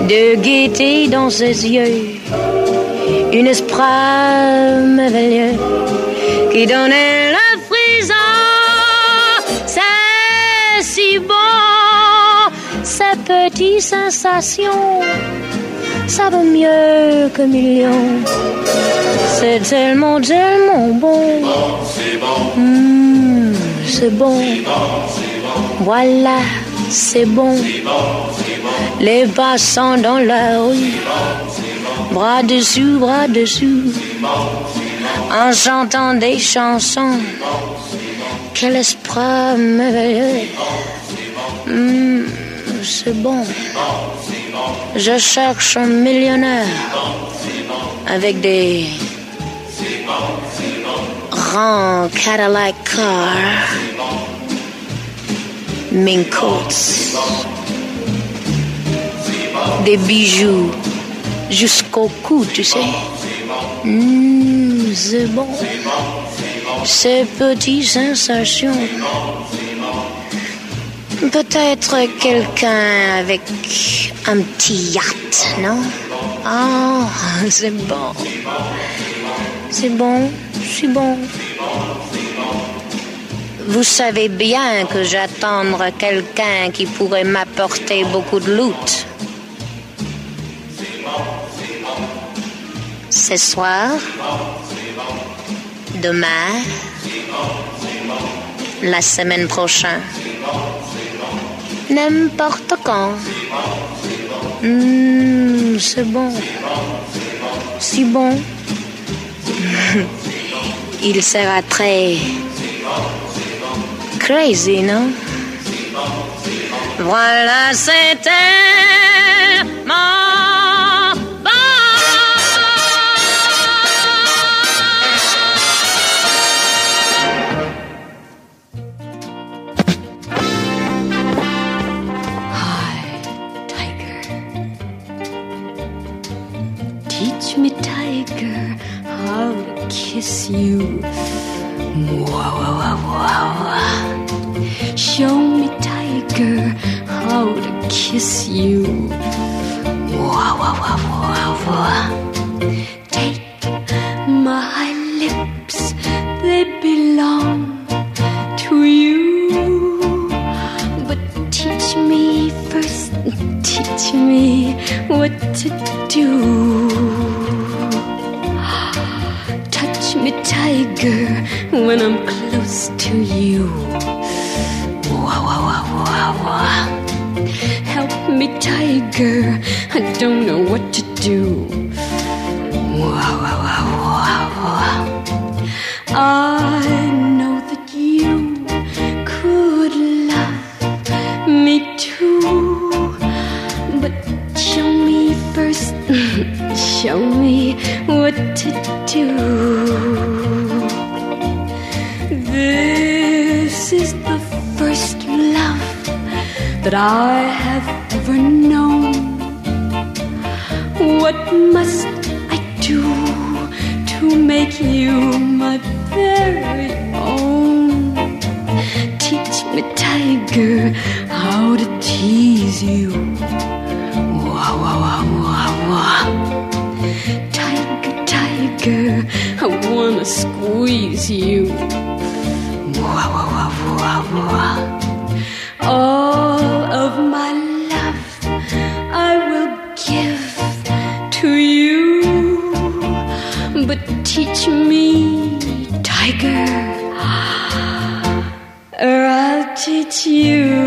de gaieté dans ses yeux, une esprit merveilleux qui donnait la frisson. C'est si bon, ces petites sensations, ça vaut mieux que millions. C'est tellement, tellement bon. Mmh, c'est bon. Voilà, c'est bon. Les passants dans la rue, bras dessus, bras dessous, en chantant des chansons. Quel esprit merveilleux. Mmh, c'est bon. Je cherche un millionnaire avec des grands Cadillac cars, mink coats, des bijoux jusqu'au cou, tu sais. Mmh, c'est bon. Ces petites sensations. Peut-être quelqu'un avec un petit yacht, non? Ah, c'est bon. C'est bon, c'est bon. Vous savez bien que j'attendre quelqu'un qui pourrait m'apporter beaucoup de loot. Ce soir, demain, la semaine prochaine, n'importe quand. Mmh, c'est bon. Si bon. Il sera très crazy, non? Voilà, c'était kiss you. Wow, wow, wow, wow. Show me, tiger, how to kiss you. Wow, wow, wow, wow, wow. Take my lips, they belong to you. But teach me first, teach me what to do. When I'm close to you. Wow, wow, wow, wow, wow. Help me, tiger, I don't know what that I have ever known. What must I do to make you my very own? Teach me, tiger, how to tease you. Wow, wow, wow, wow, wow. Tiger, tiger, I wanna squeeze you. Wow, wow, wow, wow, wow. All of my love I will give to you. But teach me, tiger, or I'll teach you.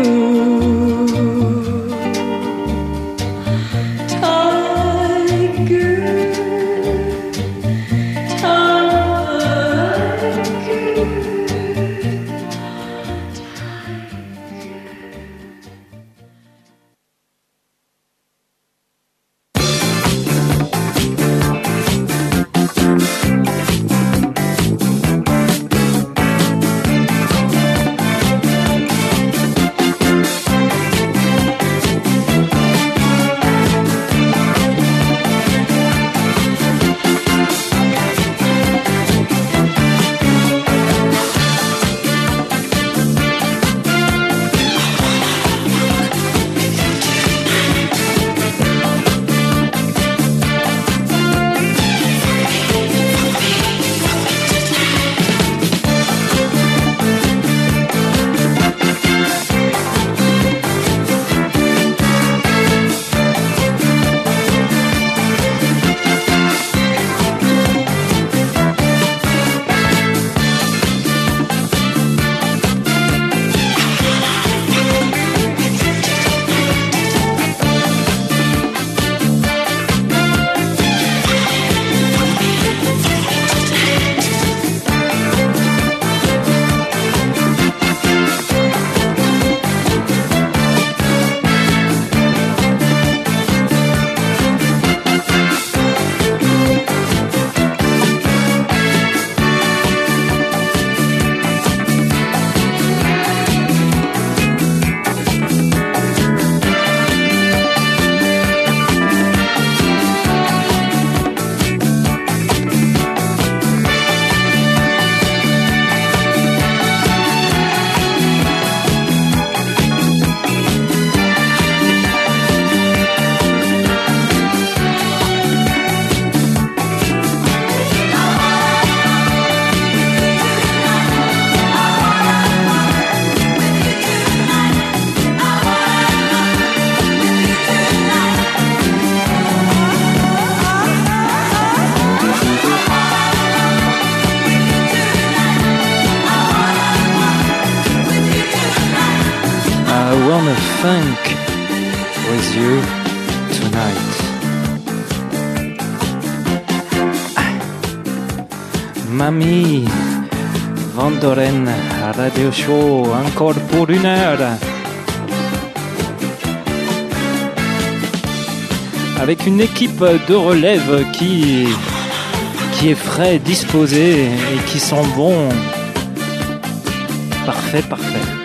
Andoren Radio Show, encore pour une heure. Avec une équipe de relève qui, qui est frais, disposée et qui sent bon. Parfait, parfait.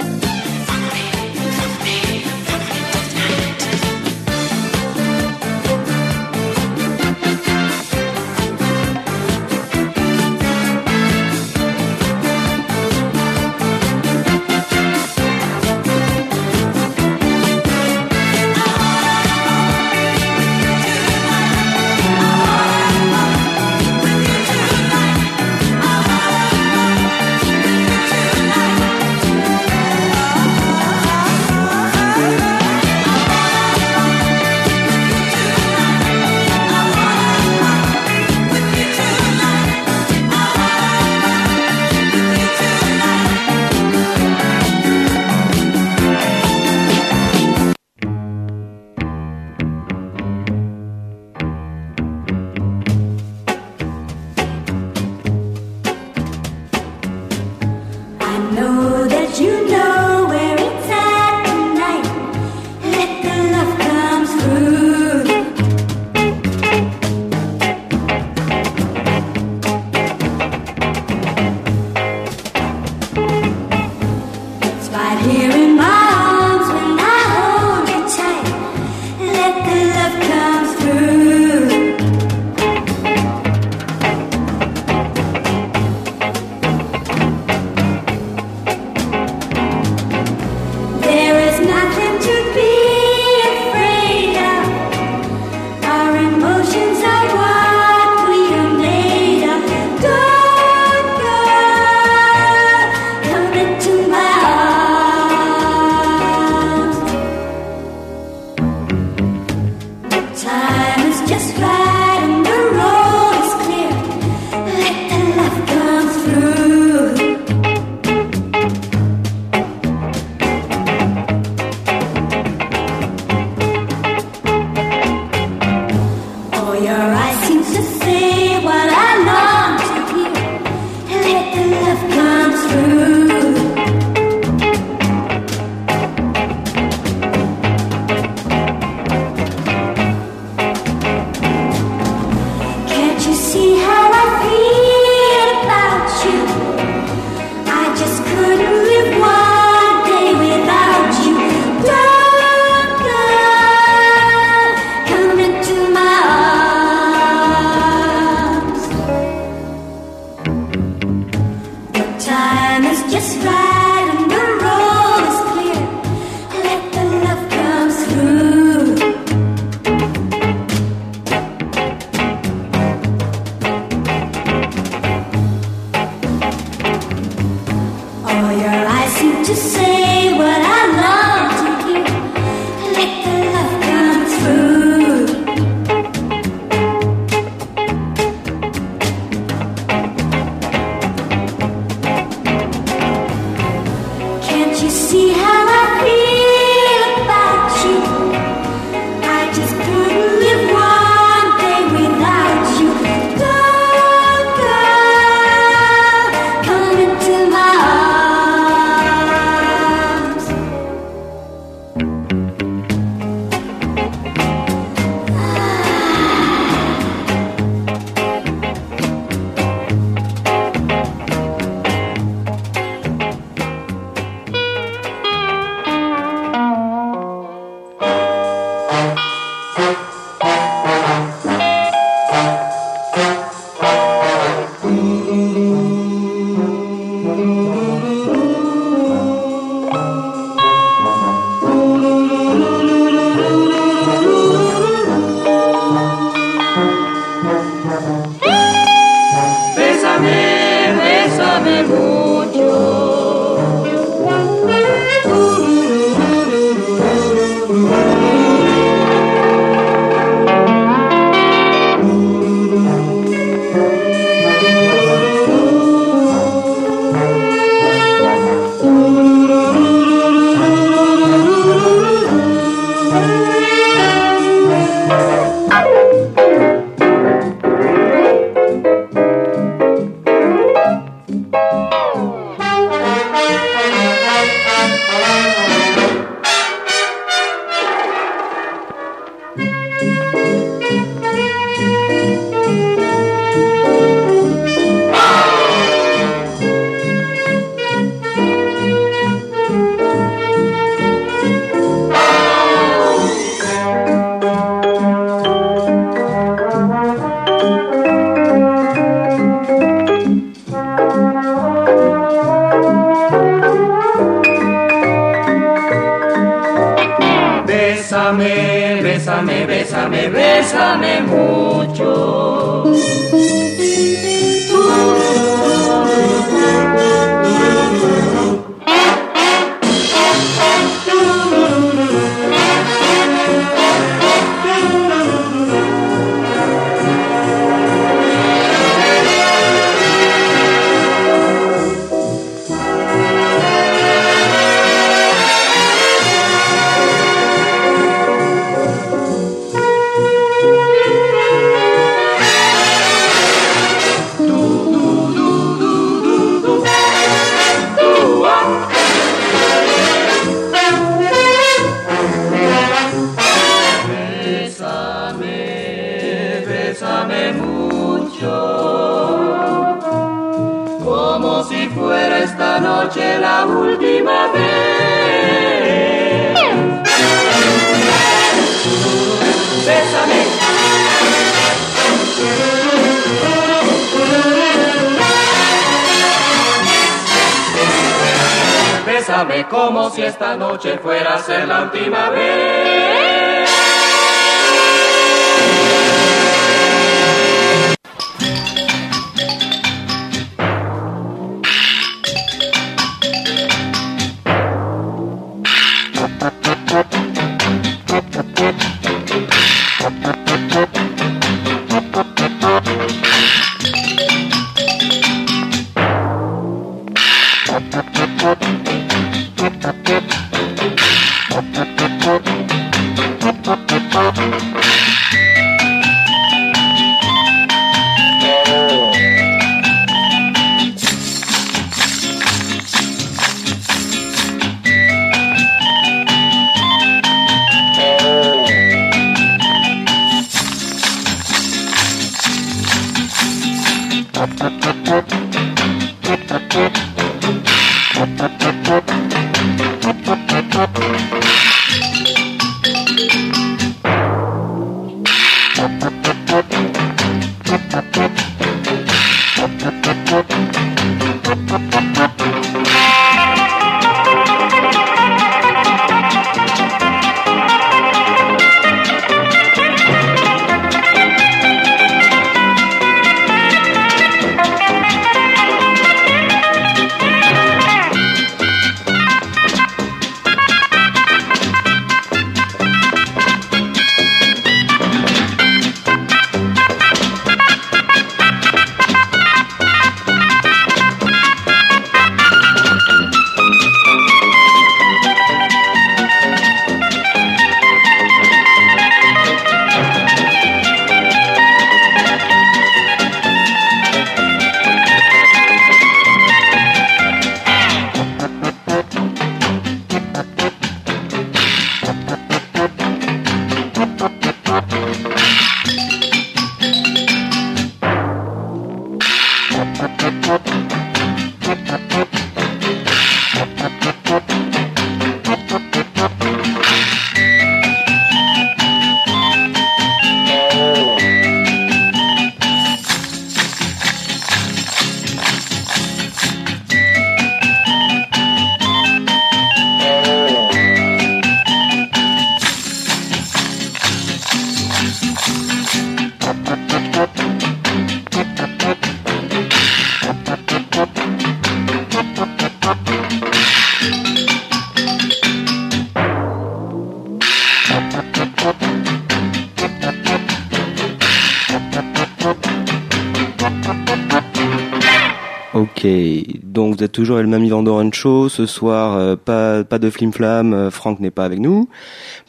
Toujours Mamie Vandoren Show. Ce soir, euh, pas pas de flim flam. euh, Franck n'est pas avec nous.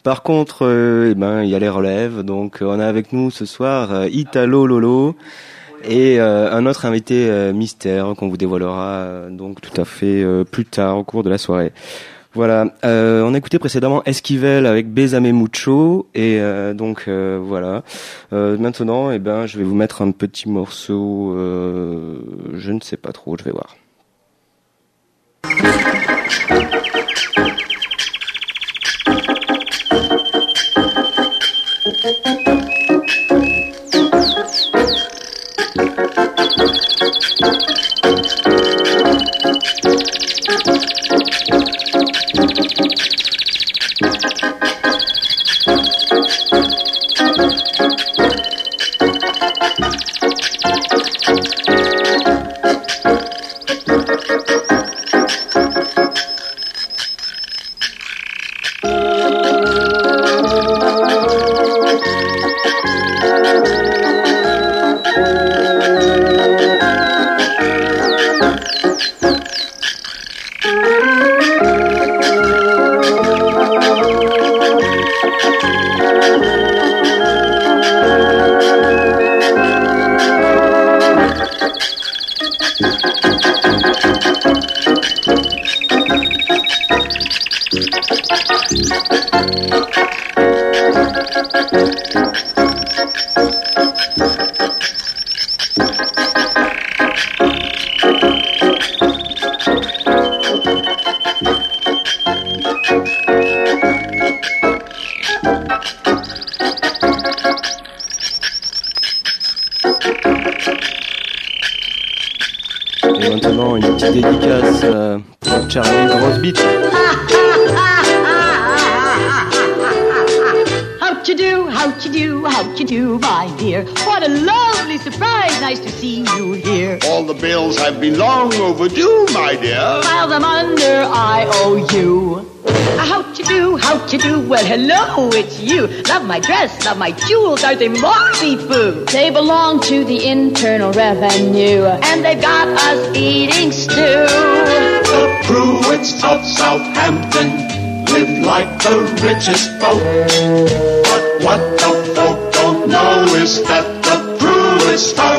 Par contre, euh, eh ben il y a les relèves. Donc on a avec nous ce soir Italo Lolo et euh, un autre invité euh, mystère qu'on vous dévoilera euh, donc tout à fait plus tard au cours de la soirée. Voilà, on a écouté précédemment Esquivel avec Besame Mucho et donc voilà. Maintenant, eh ben, je vais vous mettre un petit morceau. je ne sais pas trop, je vais voir. It's you. Love my dress, love my jewels, are they Morphy foo? They belong to the Internal Revenue, and they've got us eating stew. The Pruitts of Southampton live like the richest folk. But what the folk don't know is that the Pruitts are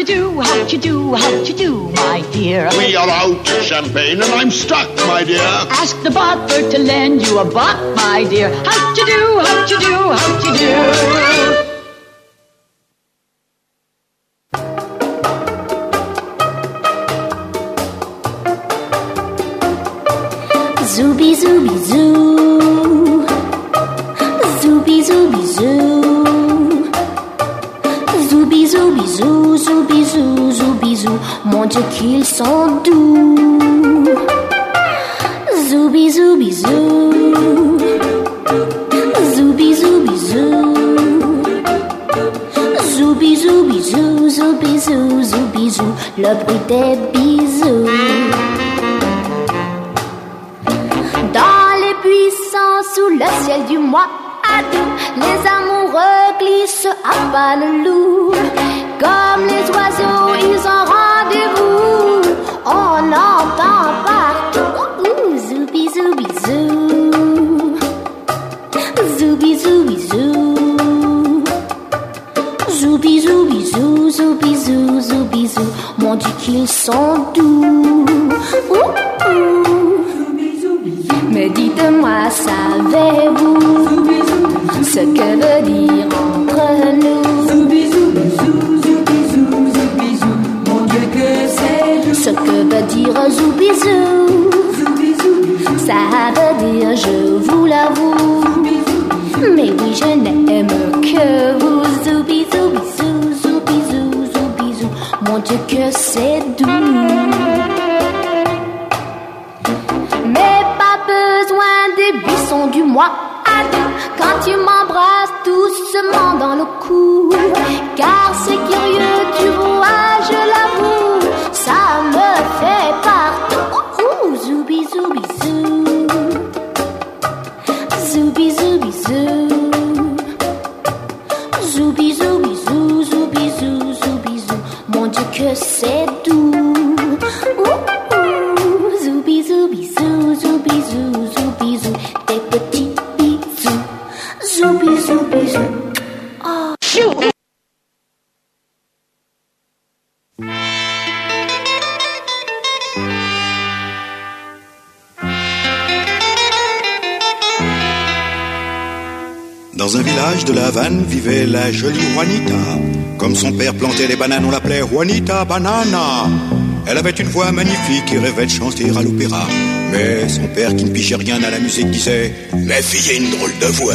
you do, how'd you do, how'd you do, my dear? We are out of champagne and I'm stuck, my dear. Ask the butler to lend you a buck, my dear. How'd you do, how'd you do, how'd you do? Je n'aime que vous Zoubizou, bisou, zoubizou, zoubizou Mon Dieu que c'est doux Mais pas besoin des buissons du mois à Quand tu m'embrasses doucement dans le cou Car c'est curieux, la jolie Juanita. Comme son père plantait les bananes, on l'appelait Juanita Banana. Elle avait une voix magnifique et rêvait de chanter à l'opéra. Mais son père, qui ne pigeait rien à la musique, disait Ma fille a une drôle de voix.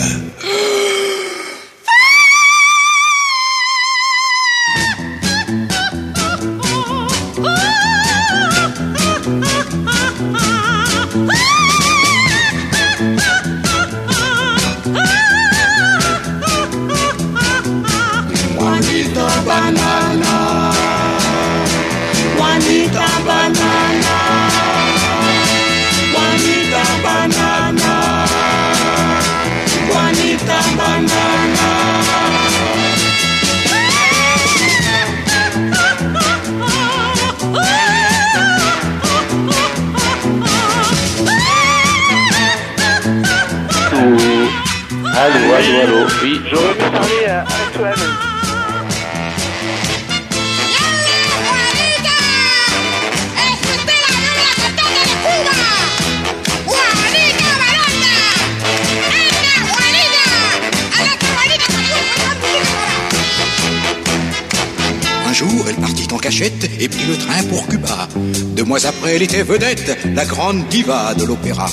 Vedette, la grande diva de l'opéra.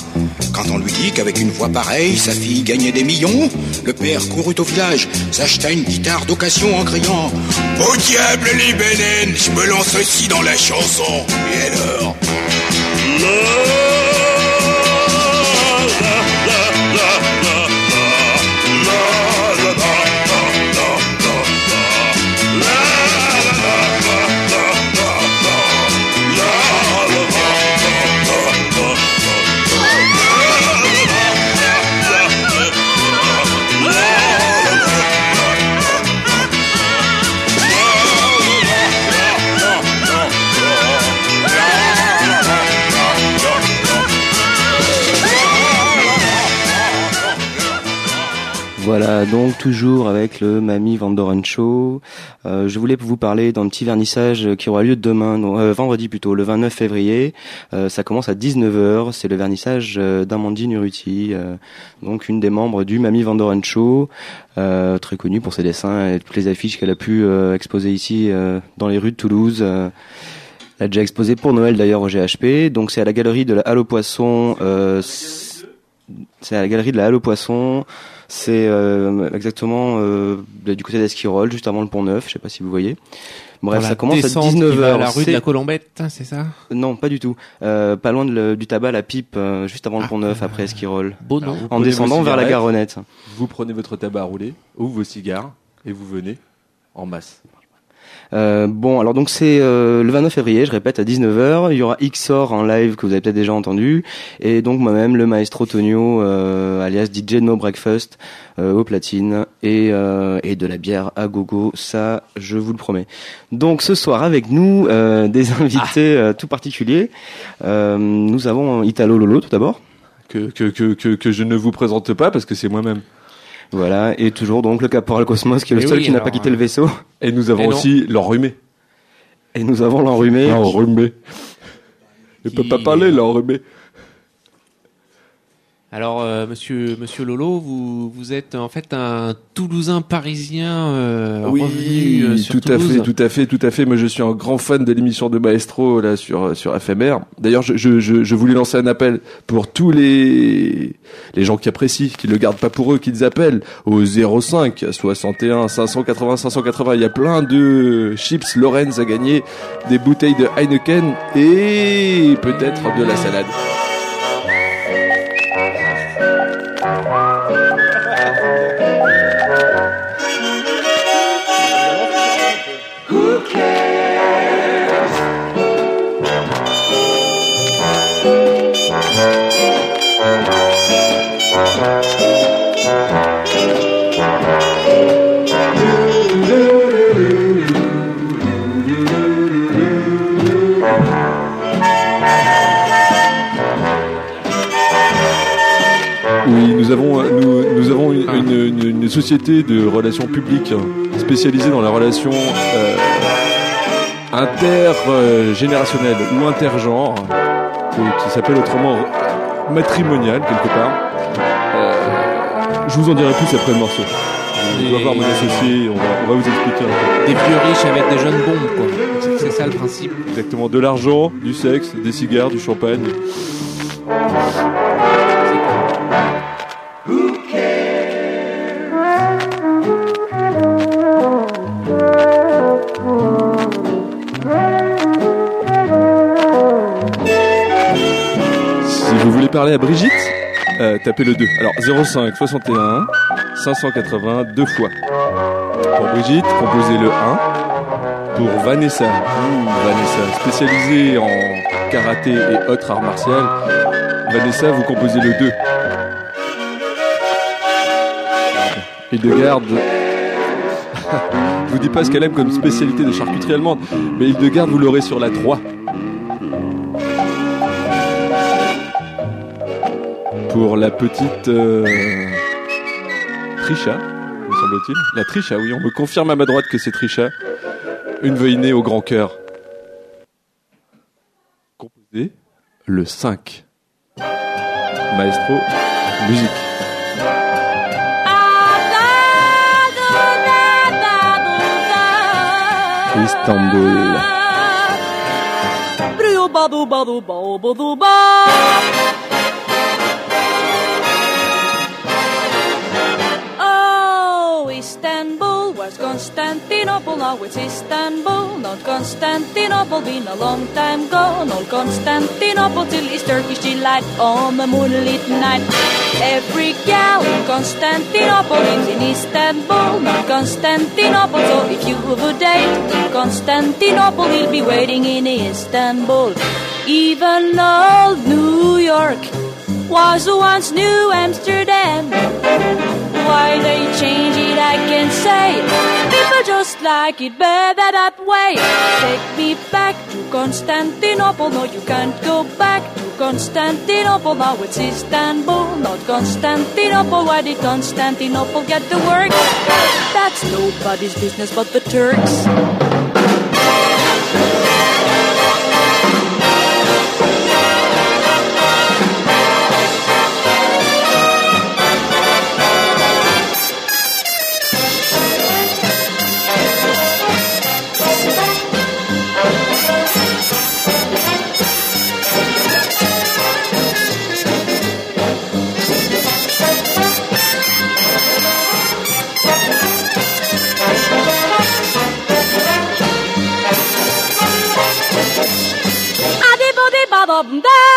Quand on lui dit qu'avec une voix pareille, sa fille gagnait des millions, le père courut au village, s'acheta une guitare d'occasion en criant Au diable les bénènes, je me lance aussi dans la chanson. Et alors? Voilà, donc toujours avec le Mamie Van Doren Show. Euh, je voulais vous parler d'un petit vernissage qui aura lieu demain, non, euh, vendredi plutôt, le 29 février. Euh, ça commence à 19h, c'est le vernissage euh, d'Amandine Uruti, euh, donc une des membres du Mamie Van Doren Show, euh, très connue pour ses dessins et toutes les affiches qu'elle a pu euh, exposer ici euh, dans les rues de Toulouse. Euh, elle a déjà exposé pour Noël d'ailleurs au GHP, donc c'est à la galerie de la Halle aux Poissons. euh, c'est à la galerie de la Halle aux Poissons. C'est euh, exactement euh, du côté d'Esquirol, juste avant le Pont Neuf. Je sais pas si vous voyez. Bref, ça commence à descente qui 19h. va à la rue de la Colombette, hein, c'est ça Non, pas du tout. Euh, pas loin de le- du tabac, la pipe, euh, juste avant le Pont Neuf, après Esquirol. Beau nom. En descendant vers la Garonnette. Vous prenez votre tabac à rouler ou vos cigares et vous venez en masse. Euh, bon, alors donc c'est euh, le 29 février, je répète, à 19h. Il y aura XOR en live que vous avez peut-être déjà entendu. Et donc moi-même, le maestro Tonio, euh, alias DJ No Breakfast, euh, au platine. Et, euh, et de la bière à gogo, ça, je vous le promets. Donc ce soir avec nous, des invités tout particuliers. Nous avons Italo Lolo tout d'abord. Que, que, que, que, que je ne vous présente pas parce que c'est moi-même. Voilà, et toujours donc le caporal Cosmos qui est le Eh seul oui, qui n'a pas quitté le vaisseau. Et nous avons Et aussi l'enrhumé. Et nous avons l'enrhumé. L'enrhumé. Il peut pas parler, l'enrhumé. Alors, euh, monsieur, monsieur Lolo, vous, vous êtes en fait un Toulousain parisien euh, revenu euh, sur tout à fait, tout à fait, tout à fait. Moi, je suis un grand fan de l'émission de Maestro là sur sur FMR. D'ailleurs, je, je, je, je voulais lancer un appel pour tous les les gens qui apprécient, qui le gardent pas pour eux, qu'ils appellent au 05 61 580 580. Il y a plein de chips Lorenz à gagner, des bouteilles de Heineken et peut-être de la salade. Avons, euh, nous, nous avons une, une- une- une société de relations publiques spécialisée dans la relation euh, intergénérationnelle ou intergenre, que- qui s'appelle autrement matrimoniale quelque part. Euh, je vous en dirai plus après le morceau. Je dois voir mon associé, on va, on va vous expliquer un peu. Des vieux riches avec des jeunes bombes, quoi. C'est ça le principe. Exactement, de l'argent, du sexe, des cigares, du champagne. Parler à Brigitte, euh, tapez le 2. Alors 05 61 580 deux fois. Pour Brigitte, composez le 1. Pour Vanessa, ouh, Vanessa, spécialisée en karaté et autres arts martiaux, Vanessa, vous composez le 2. Hildegarde, je vous dis pas ce qu'elle aime comme spécialité de charcuterie allemande, mais Hildegarde, vous l'aurez sur la 3. Pour la petite euh, Trisha, me semble-t-il. La Trisha, oui, on me confirme à ma droite que c'est Trisha. Une veinée au grand cœur. Composé le 5. Maestro, musique. Istanbul. Was Constantinople, now it's Istanbul, not Constantinople, been a long time gone. Old Constantinople till it's Turkish delight on the moonlit night. Every gal in Constantinople lives in Istanbul, not Constantinople. So if you have a date Constantinople, he'll be waiting in Istanbul. Even old New York was once New Amsterdam. Why they change it, I can't say. People just like it better that way. Take me back to Constantinople. No, you can't go back to Constantinople. Now it's Istanbul, not Constantinople. Why did Constantinople get the work? That's nobody's business but the Turks. Bye.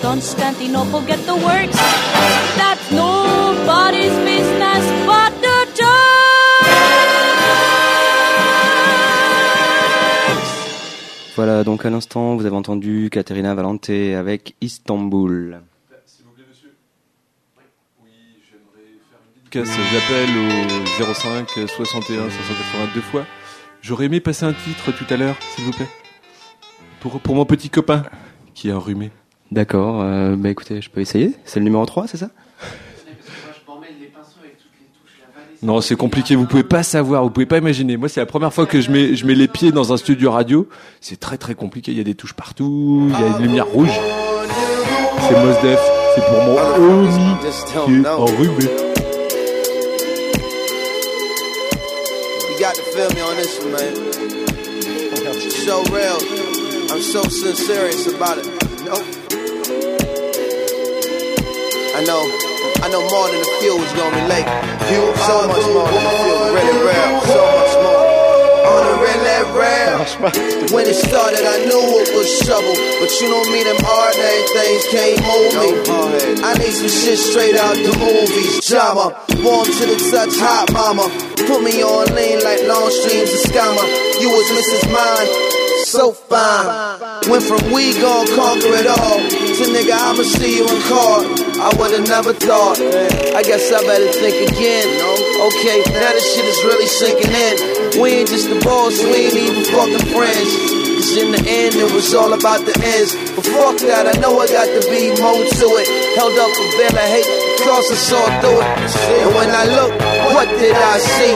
Constantinople. Get the works? That's nobody's business but the Voilà, donc à l'instant, vous avez entendu Caterina Valente avec Istanbul. Casse, j'appelle au 05 61 582 fois. J'aurais aimé passer un titre tout à l'heure, s'il vous plaît. Pour, pour mon petit copain qui est enrhumé. D'accord, euh, bah écoutez, je peux essayer. C'est le numéro 3, c'est ça? Non, c'est compliqué, vous pouvez pas savoir, vous pouvez pas imaginer. Moi, c'est la première fois que je mets, je mets les pieds dans un studio radio. C'est très très compliqué, il y a des touches partout, il y a une lumière rouge. C'est Mos Def, c'est pour mon homie qui est enrhumé. You got to feel me on this one, man. It's so real. I'm so serious about it. I know. I know more than a few is gonna relate. You so much more than a few. Really real. So much more. On a really real. When it started, I knew it was trouble. But you know me, them hard name things can't move me. I need some shit straight out the movies. Drama. Warm to the touch, hot mama. Put me on lean like long streams of scammer. You was Mrs. Mine. So fine. Went from we gon' conquer it all to nigga, I'ma see you in court. I would've never thought. I guess I better think again. Okay, now this shit is really sinking in. We ain't just the boss, we ain't even fucking friends. Cause in the end, it was all about the ends. But fuck that, I know I got to be more to it. Held up a veil of hate, cause I saw through it. And when I look, what did I see?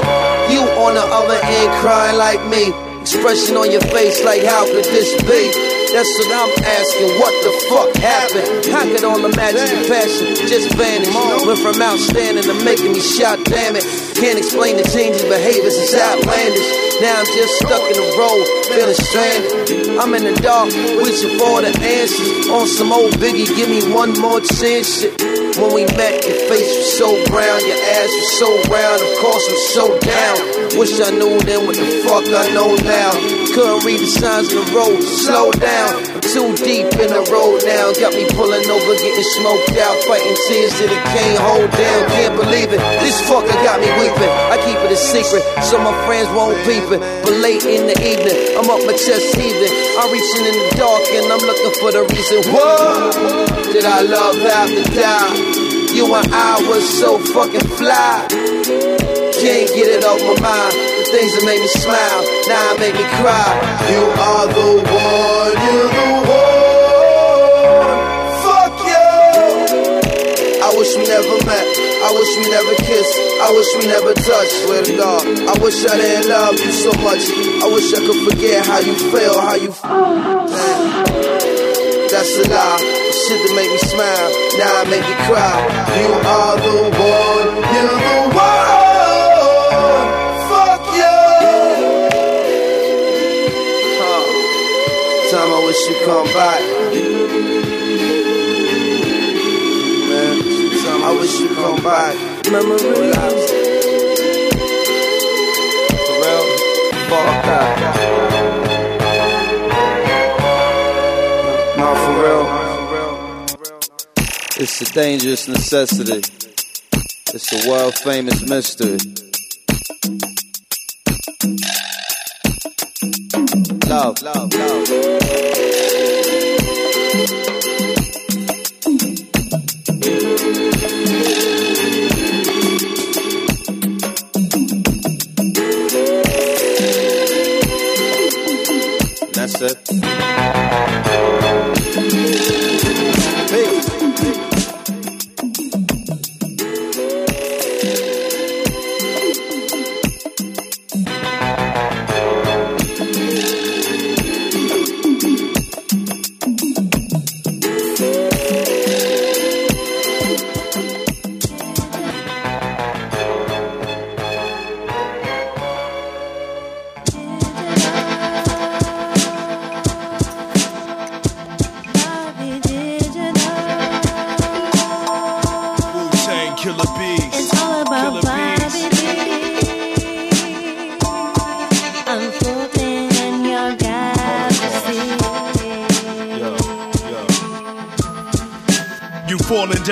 You on the other end crying like me. Expression on your face like how could this be? That's what I'm asking. What the fuck happened? How could all the magic and passion just vanish? Went from outstanding to making me shout, damn it. Can't explain the changing behaviors, it's outlandish. Now I'm just stuck in the road, feeling stranded. I'm in the dark, wishing for the answers. On some old biggie, give me one more chance. Shit. When we met, your face was so brown, your ass was so round, of course I'm so down. Wish I knew then what the fuck I know now. Couldn't read the signs of the road, slow down. Too deep in the road now, got me pulling over, getting smoked out, fighting tears that it can't hold down. Can't believe it, this fucker got me weeping. I keep it a secret, so my friends won't peep it. But late in the evening, I'm up my chest heaving. I'm reaching in the dark and I'm looking for the reason. What did I love to die? You and I was so fucking fly. Can't get it off my mind. Things that make me smile, now make me cry. You are the one, you're the one. Fuck you. I wish we never met. I wish we never kissed. I wish we never touched. Swear to God. I wish I didn't love you so much. I wish I could forget how you feel, how you. Damn. That's a lie. Shit that make me smile, now make me cry. You are the one, you're the one. You come back. Man, time I wish you come back. Memories. For real, fuck that. Not for real. It's a dangerous necessity. It's a world famous mystery. Love, love, love.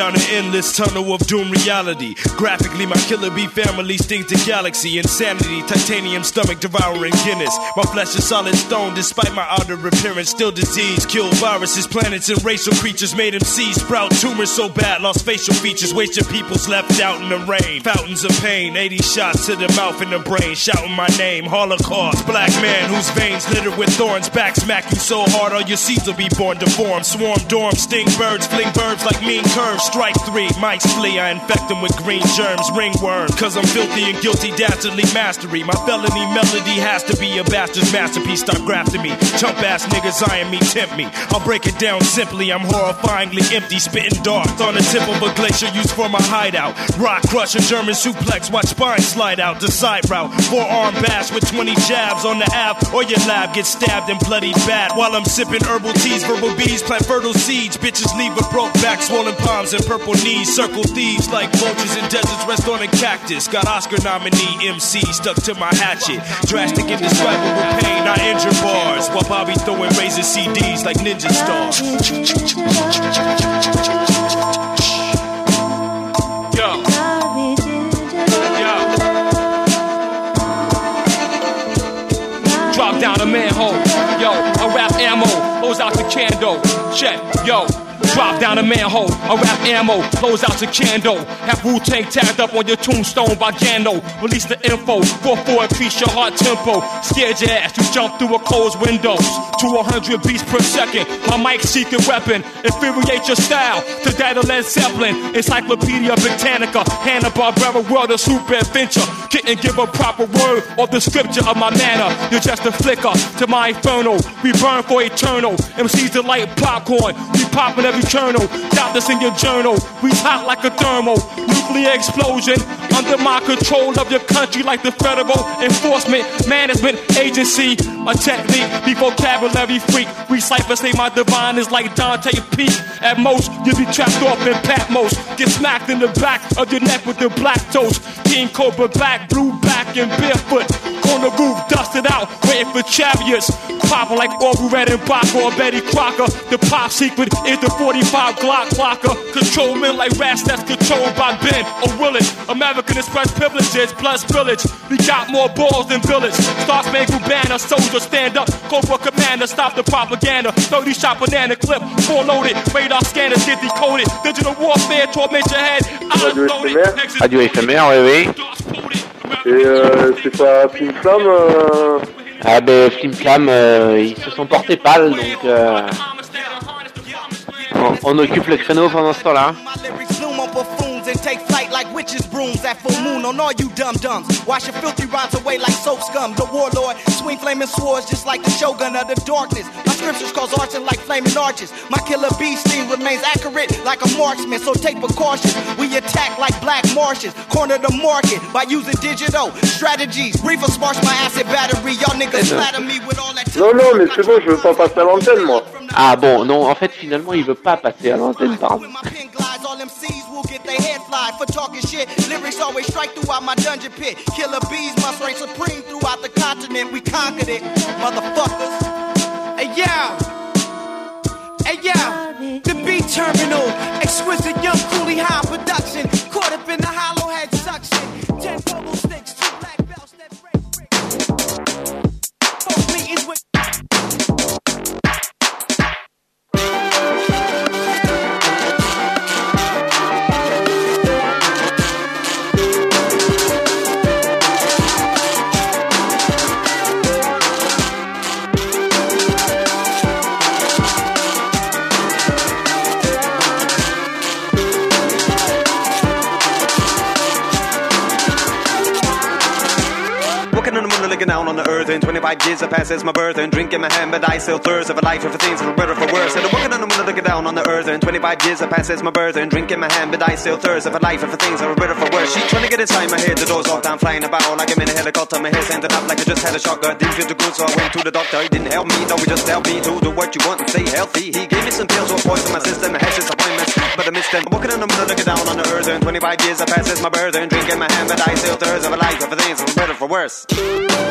down to endless tunnel of doom reality. Graphically, my killer bee family stings the galaxy. Insanity, titanium stomach devouring Guinness. My flesh is solid stone despite my outer appearance. Still disease, kill viruses, planets, and racial creatures. Made him see sprout tumors so bad, lost facial features. Wasted people's left out in the rain. Fountains of pain, 80 shots to the mouth and the brain. Shouting my name, Holocaust. Black man whose veins littered with thorns. Back smack you so hard, all your seeds will be born deformed. Swarm, dorm, sting birds, fling birds like mean curves. Strike three, mics flee. I infect them with green germs, ringworm. Cause I'm filthy and guilty, dastardly mastery. My felony melody has to be a bastard's masterpiece. Stop grafting me. Chump ass niggas eyeing me, tempt me. I'll break it down simply. I'm horrifyingly empty, spitting darts on the tip of a glacier used for my hideout. Rock crushing German suplex, watch spine slide out. The side route, forearm bash with 20 jabs on the app. Or your lab gets stabbed and bloody bad. While I'm sipping herbal teas, verbal bees plant fertile seeds. Bitches leave with broke back, swollen palms, and purple knees. Circle thieves like vultures in deserts, rest on a cactus. Got Oscar nominee MC stuck to my hatchet. Drastic, indescribable pain, I injure bars. While Bobby throwing razor CDs like ninja stars. Yo. Drop down a manhole. Yo, a rap ammo blows out the candle. Check, yo. Drop down a manhole, a rap ammo, blows out your candle. Have Wu Tang tagged up on your tombstone by Gano. Release the info, 4-4 increase your heart tempo. Scared your ass, you jump through a closed window. To 100 beats per second, my mic secret weapon. Infuriate your style to that of Led Zeppelin. Encyclopedia Britannica, Hanna-Barbera world of super adventure. Couldn't give a proper word or the scripture of my manner. You're just a flicker to my inferno. We burn for eternal. MCs that like popcorn. We popping every journal. Got this in your journal. We hot like a thermal. Nuclear explosion under my control of your country like the federal enforcement management agency. A technique, be vocabulary freak. We cipher say my divine is like Dante Peak. At most, you'll be trapped off in Patmos. Get smacked in the back of your neck with the black toast. King Cobra black, blue back, and barefoot. The roof, dusted out, waiting for chariots. Popping like Orville Red and Baca or Betty Crocker. The pop secret is the 45 Glock clocker. Control men like rats that's controlled by Ben or Willis. American Express privileges plus village. We got more balls than village. Star Spangled Banner, soldier stand up. Cobra commander, stop the propaganda. 30 shot banana clip, full loaded. Radar scanners get decoded. Digital warfare torment your head. I Radio éphémère, oui, oui. Et euh, c'est pas Flim Flam euh... Ah ben Flim Flam, euh, ils se sont portés pâles, donc euh, on, on occupe le créneau pendant ce temps-là. Zoom on buffoons and take flight like witches' brooms at full moon on all you dumb dumbs. Wash your filthy rhymes away like soap scum. The warlord swing flaming swords just like the shogun of the darkness. My scriptures cause arson like flaming arches. My killer bee sting remains accurate like a marksman, so take precautions. We attack like black marshes, corner the market by using digital strategies. Reefer sparks my acid battery. Y'all niggas flatter me with all that. Non, non, mais c'est bon, je veux pas passer à l'antenne, moi. Ah bon, non, en fait finalement il veut pas passer à l'antenne, pardon. All MCs will get their head flied for talking shit. Lyrics always strike throughout my dungeon pit. Killer bees must reign supreme throughout the continent. We conquered it, motherfuckers. Hey yo, hey yo, the beat terminal, exquisite young coolie high production. Caught up in the hollow head suction. Ten bubble sticks, two black belts that break. Folks meetings with. Down on the earth. And 25 years have passed since my birth. And drinking my hand, but I still thirst of a life of things for better or for worse. And I'm walking on the moon, looking down on the earth. And 25 years have passed since my birth. And drinking my hand, but I still thirst of a life of things for better or for worse. She trying to get inside my head. The doors off, I'm flying about like I'm in a helicopter. My head's ended up like I just had a shotgun. Didn't feel too good, so I went to the doctor. He didn't help me, no, he just helped me to do what you want and stay healthy. He gave me some pills, or poison my system. Had his appointments, but I missed them. I'm walking on the moon, looking down on the earth. And 25 years have passed since my birth. And drinking my hand, but I still thirst of a life of things for better or for worse.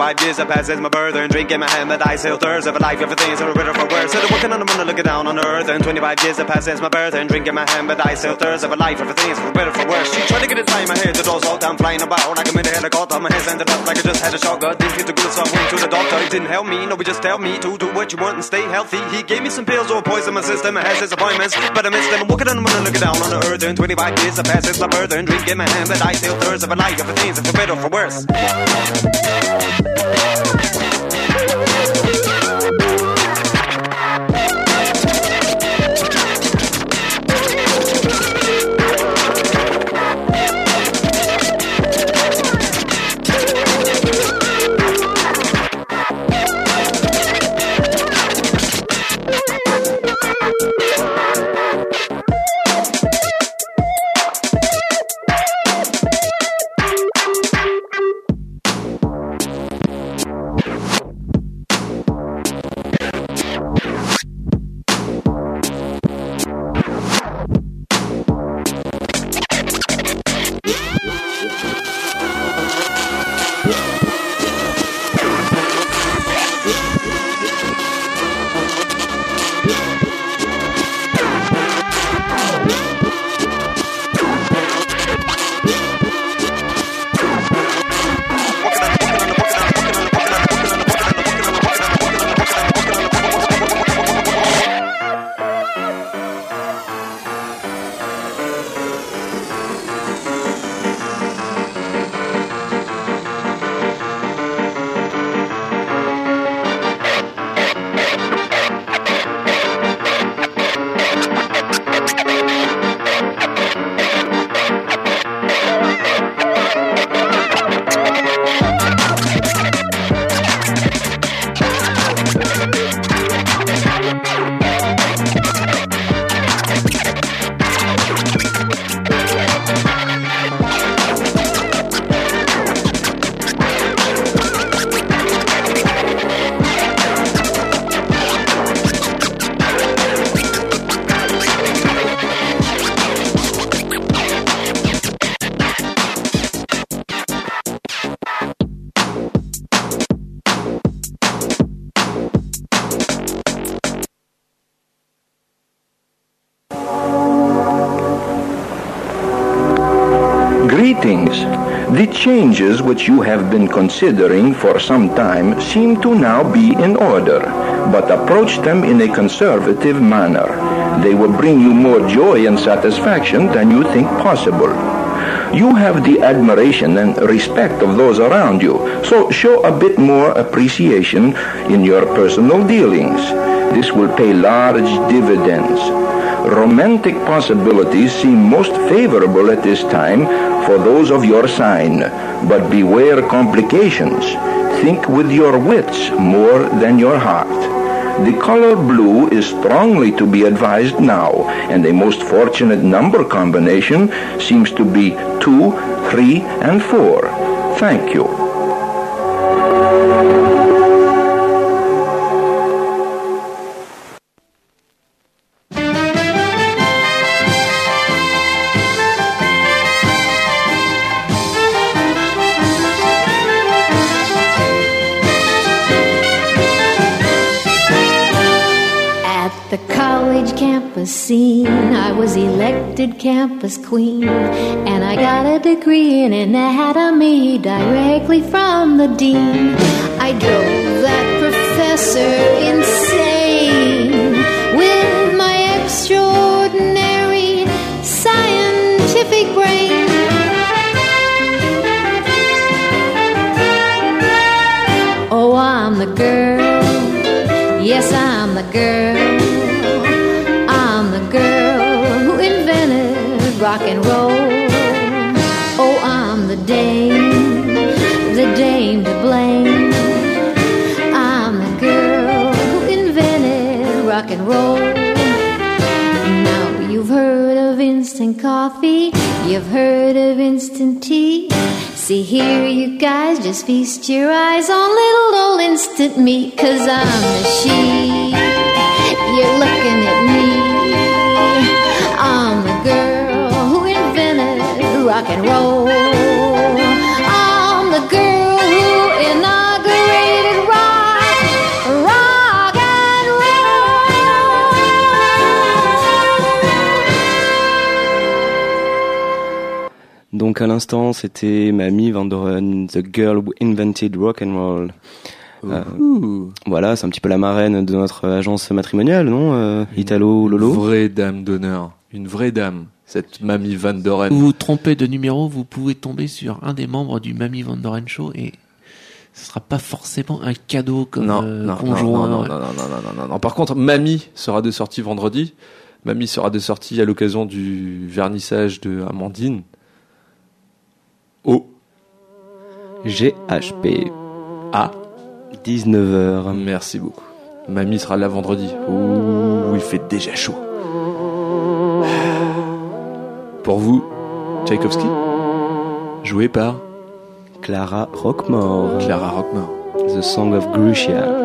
25 years have passed since my birth And drinking my hand but I still thirst. Of a life Everything's for better for worse. So walking on the moon looking down on earth And 25 years have passed since my birth And drinking my hand but I still thirst. Of a life Everything's for better for worse. She tried to get inside my head The doors all down flying about. Like I'm in a helicopter My hands ended up like I just had a shotgun Didn't feel too good so I went to the doctor. He didn't help me No he just tell me to do what you want And stay healthy. He gave me some pills or poison my system. I had his appointments But I missed them. I'm walking on the moon looking down on the earth And 25 years have passed since my birth And drinking my hand but I still thirst. Of a life Everything's for better or for worse Thank changes which you have been considering for some time seem to now be in order, but approach them in a conservative manner. They will bring you more joy and satisfaction than you think possible. You have the admiration and respect of those around you, so show a bit more appreciation in your personal dealings. This will pay large dividends. Romantic possibilities seem most favorable at this time for those of your sign, but beware complications. Think with your wits more than your heart. The color blue is strongly to be advised now, and a most fortunate number combination seems to be 2, 3, and 4. Thank you. College campus scene, I was elected campus queen, and I got a degree in anatomy directly from the dean. I drove that professor insane with my extraordinary scientific brain. Oh, I'm the girl. Yes, I'm the girl. Rock and roll. Oh, I'm the dame, the dame to blame. I'm the girl who invented rock and roll. Now you've heard of instant coffee, you've heard of instant tea. See here, you guys, just feast your eyes on little old instant me, cause I'm the she. You're looking at me. Rock and roll. I'm the girl who inaugurated rock, rock and Donc à l'instant, c'était Mamie Van Doren, The Girl Who Invented Rock and Roll. Euh, voilà, c'est un petit peu la marraine de notre agence matrimoniale, non euh, Italo Lolo? Vraie dame d'honneur, une vraie dame, cette Mamie Van Doren. Vous vous trompez de numéro, vous pouvez tomber sur un des membres du Mamie Van Doren Show et ce sera pas forcément un cadeau comme non, euh, non, conjoint. non, non, non, non, non, non, non, non. Par contre, Mamie sera de sortie vendredi. Mamie sera de sortie à l'occasion du vernissage de Amandine. Au GHP. À 19h. Merci beaucoup. Mamie sera là vendredi. Ouh, il fait déjà chaud. Pour vous, Tchaïkovski, joué par Clara Rockmore. Clara Rockmore. The Song of Grusha.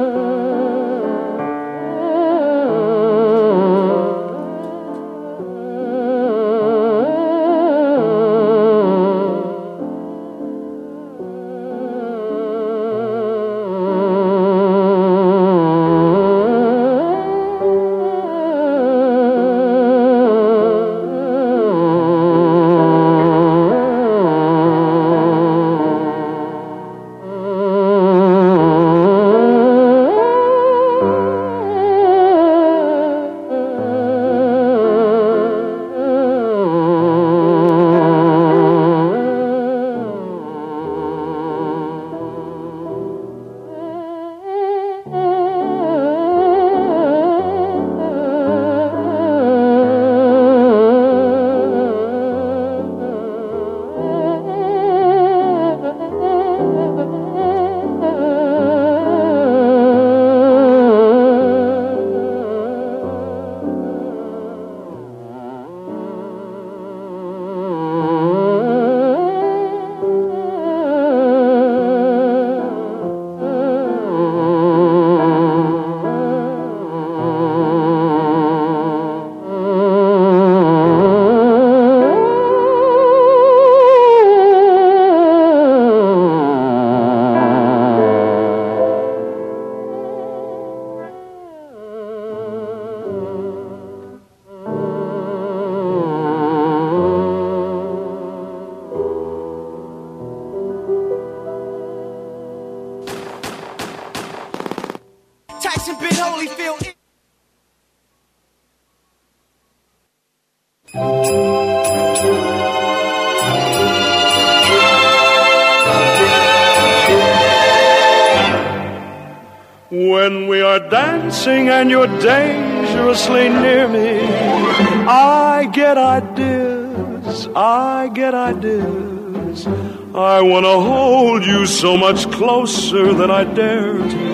Closer than I dare to.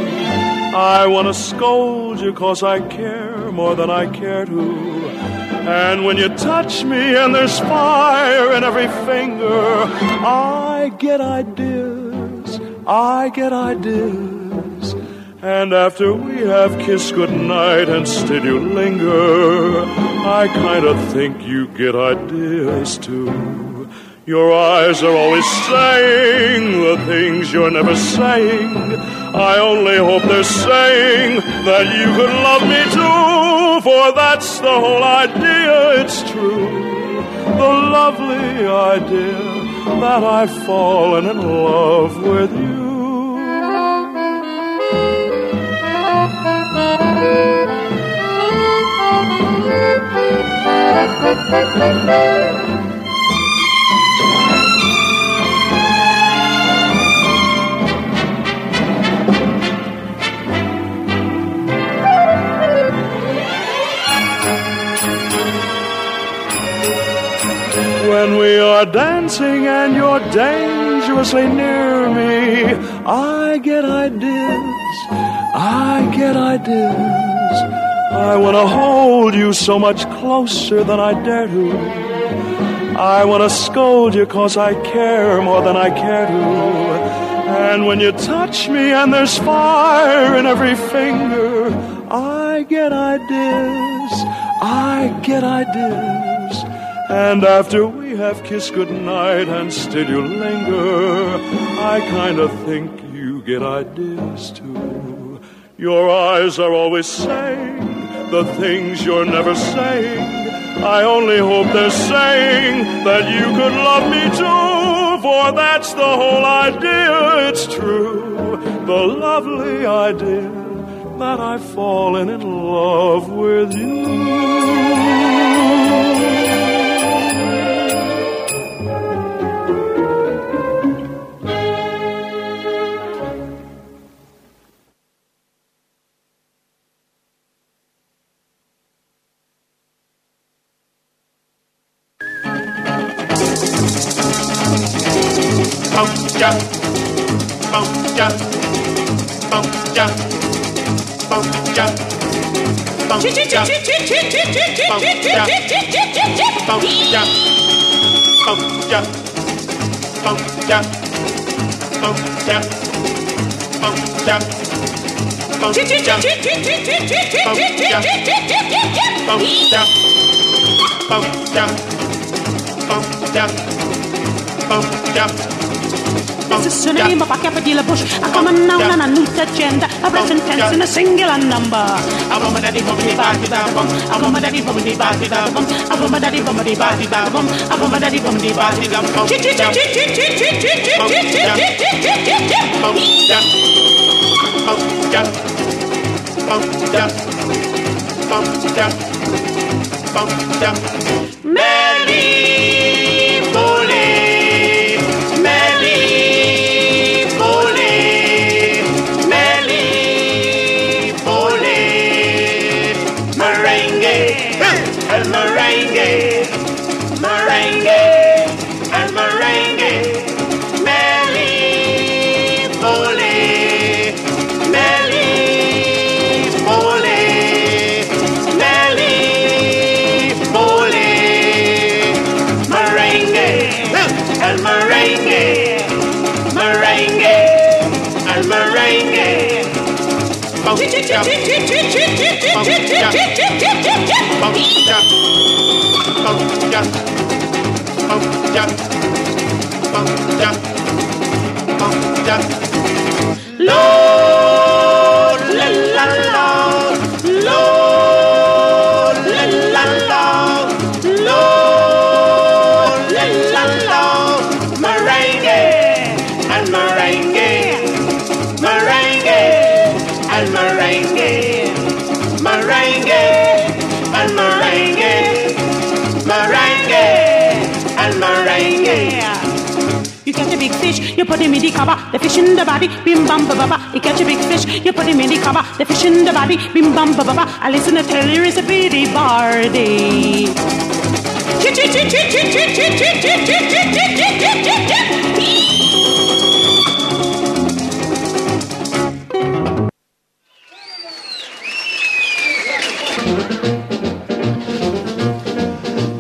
I wanna scold you cause I care more than I care to. And when you touch me and there's fire in every finger, I get ideas, I get ideas. And after we have kissed goodnight and still you linger, I kinda think you get ideas too. Your eyes are always saying the things you're never saying. I only hope they're saying that you could love me too, for that's the whole idea, it's true. The lovely idea that I've fallen in love with you. Are dancing and you're dangerously near me, I get ideas, I get ideas. I wanna hold you so much closer than I dare to. I wanna scold you cause I care more than I care to. And when you touch me and there's fire in every finger, I get ideas, I get ideas. And after we have kissed goodnight and still you linger, I kinda think you get ideas too. Your eyes are always saying the things you're never saying. I only hope they're saying that you could love me too, for that's the whole idea, it's true. The lovely idea that I've fallen in love with you. Bump, dump, bump, dump. This is the name of a capadilla bush. I come and noun and a new agenda. A present tense in a singular number. I want my daddy from the body bum. I want my daddy from the body bum. I want my daddy from the body bum. I want my daddy from the body bum. Bounce down, bounce down, bounce down. Lord, put him in the cover, the fish in the body, bim bam ba ba ba. You catch a big fish, you put him in the cover, the fish in the body, bim bam ba ba ba. I listen to tell you it's a pretty bardy. Chit chit chit chit chit chit chit chit chit chit chit chit chit.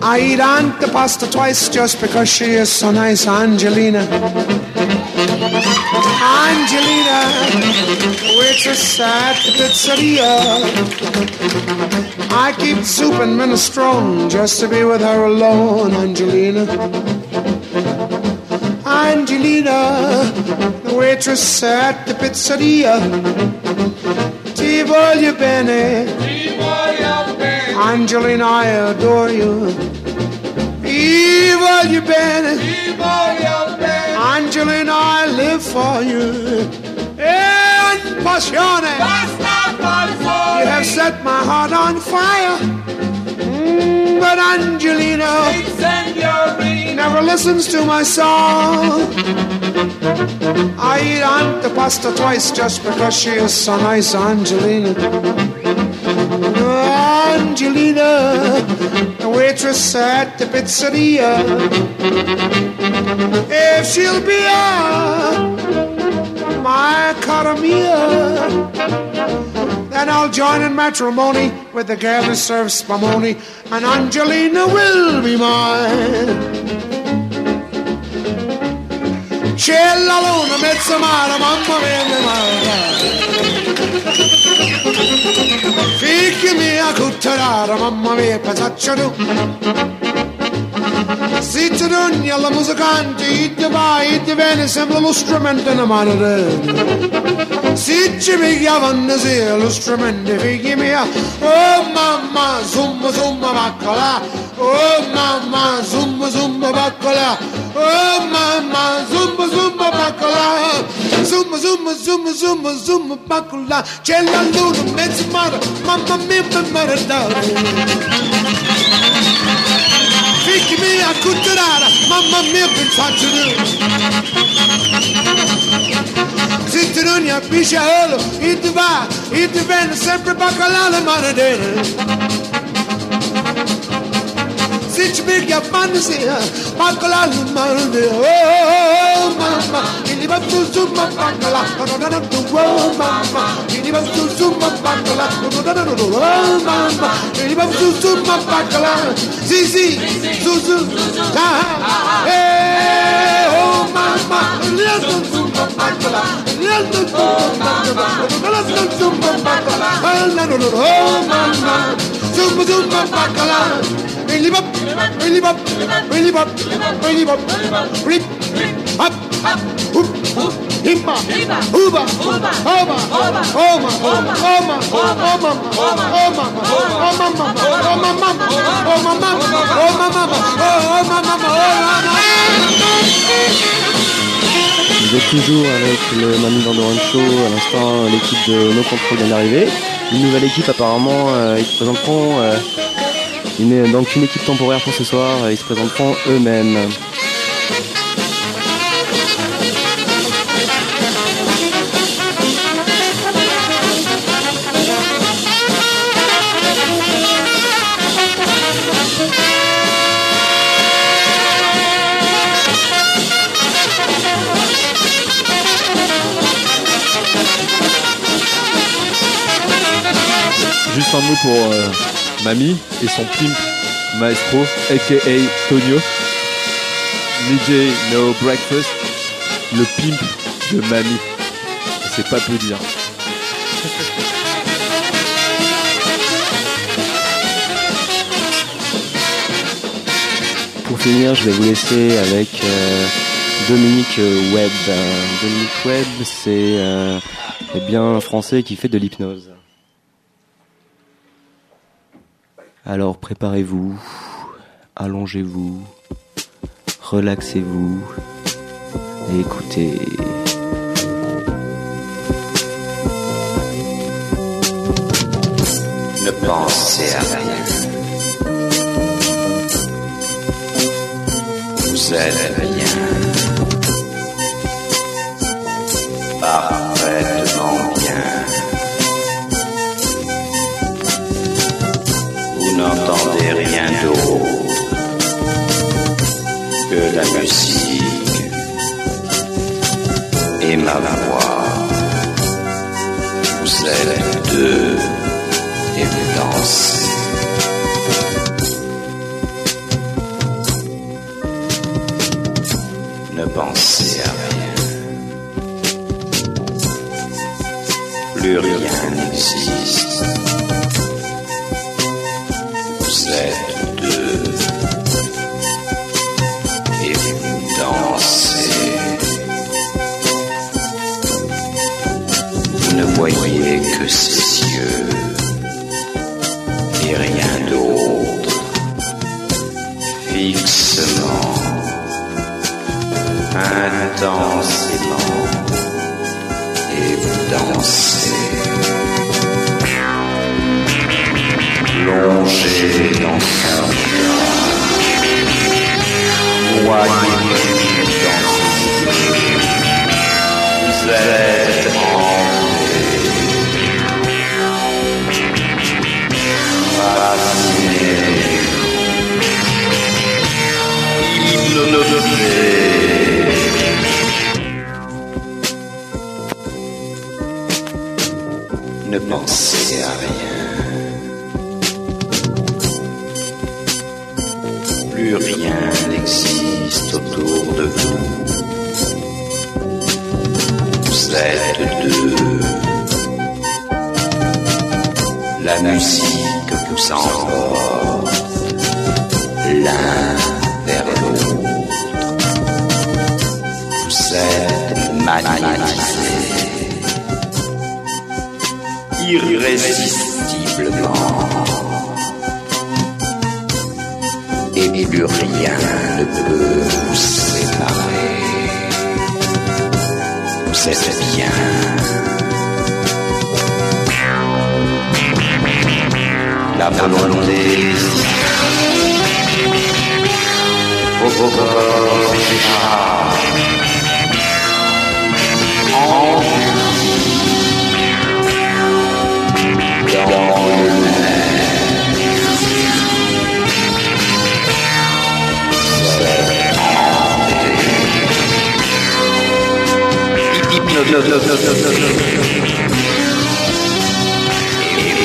I eat Aunt the pasta twice just because she is so nice, Angelina. Angelina, the waitress at the pizzeria. I keep soup and minestrone just to be with her alone, Angelina. Angelina, the waitress at the pizzeria. Ti voglio bene. Angelina, I adore you. Ti voglio bene. Angelina, I live for you. And passione. You have set my heart on fire. Mm, but Angelina never listens to my song. I eat Aunt the pasta twice just because she is so nice. Angelina, at the pizzeria. If she'll be a my cara mia, then I'll join in matrimony with the girl who serves spumoni, and Angelina will be mine. C'è la luna, mezza mare, mamma Figlimi a cutterara, mamma mia, pensaccia tu. Siete d'ogni alla musicante, ite va, ite viene, sembra lo strumento in mano te. Se ci mi chiamano sia lo strumento, figli mia, oh mamma, somma, somma, vacca là. Oh mamma, zumba zumba baccala. Oh mamma, zumba zumba baccala. Zumba zumba zumba zumba zumba baccala. C'è la luna, mezzo mare, mamma mia, mi maradare. fikrimi akutturara Mamma mia pensatını Zitrun ya pişe oğlu İtiba, itibeni sempre bakalalı maradere Teach me Japanese. Makala lumalde. Oh, mama. Iniba tuzu mapangala. No, no, no, no. Oh, mama. Iniba tuzu mapangala. No, no, no, no, no. Oh, mama. Iniba tuzu mapangala. Zizi. Zuzu. Ha, ha. Hey, oh, mama. Iniba tuzu mapangala. Iniba tuzu mapangala. No, no, no, no. Oh, mama. Zumba, zumba, bacala. Êtes toujours avec le Manu Vandoran Show. À l'instant, l'équipe de No Control vient d'arriver. Une nouvelle équipe, apparemment, euh, ils se présenteront. Euh, une, donc une équipe temporaire pour ce soir. Ils se présenteront eux-mêmes. Juste un mot pour euh, Mamie et son pimp maestro, aka Tonio. DJ No Breakfast, le pimp de Mamie. C'est pas peu dire. Pour finir, je vais vous laisser avec euh, Dominique Webb. Dominique Webb, c'est euh, eh bien un Français qui fait de l'hypnose. Alors préparez-vous, allongez-vous, relaxez-vous et écoutez. Ne pensez à rien. Vous êtes bien. Plus rien n'existe. Vous êtes deux et vous dansez. Vous ne voyez que ses yeux et rien d'autre. Fixement, intensément, Ne pensez à rien. Rien n'existe autour de vous. Vous êtes deux. La musique vous emporte l'un vers l'autre. Vous êtes magnétisés irrésistiblement. Et plus rien ne peut vous séparer. Vous êtes bien. La volonté vos corps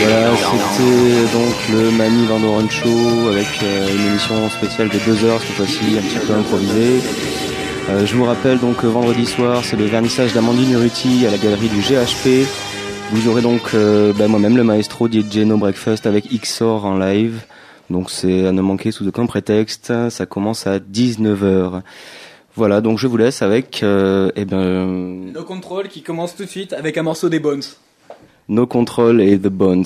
Voilà, c'était donc le Mani Vandoren Show avec euh, une émission spéciale de deux heures cette fois-ci, un petit peu improvisée. Euh, je vous rappelle donc que vendredi soir, c'est le vernissage d'Amandine Urruti à la galerie du GHP. Vous aurez donc euh, bah, moi-même le maestro DJ No Breakfast avec XOR en live. Donc c'est à ne manquer sous aucun prétexte. Ça commence à 19h. Voilà, donc je vous laisse avec euh, eh ben, No Control qui commence tout de suite avec un morceau des Bones. No Control et The Bones.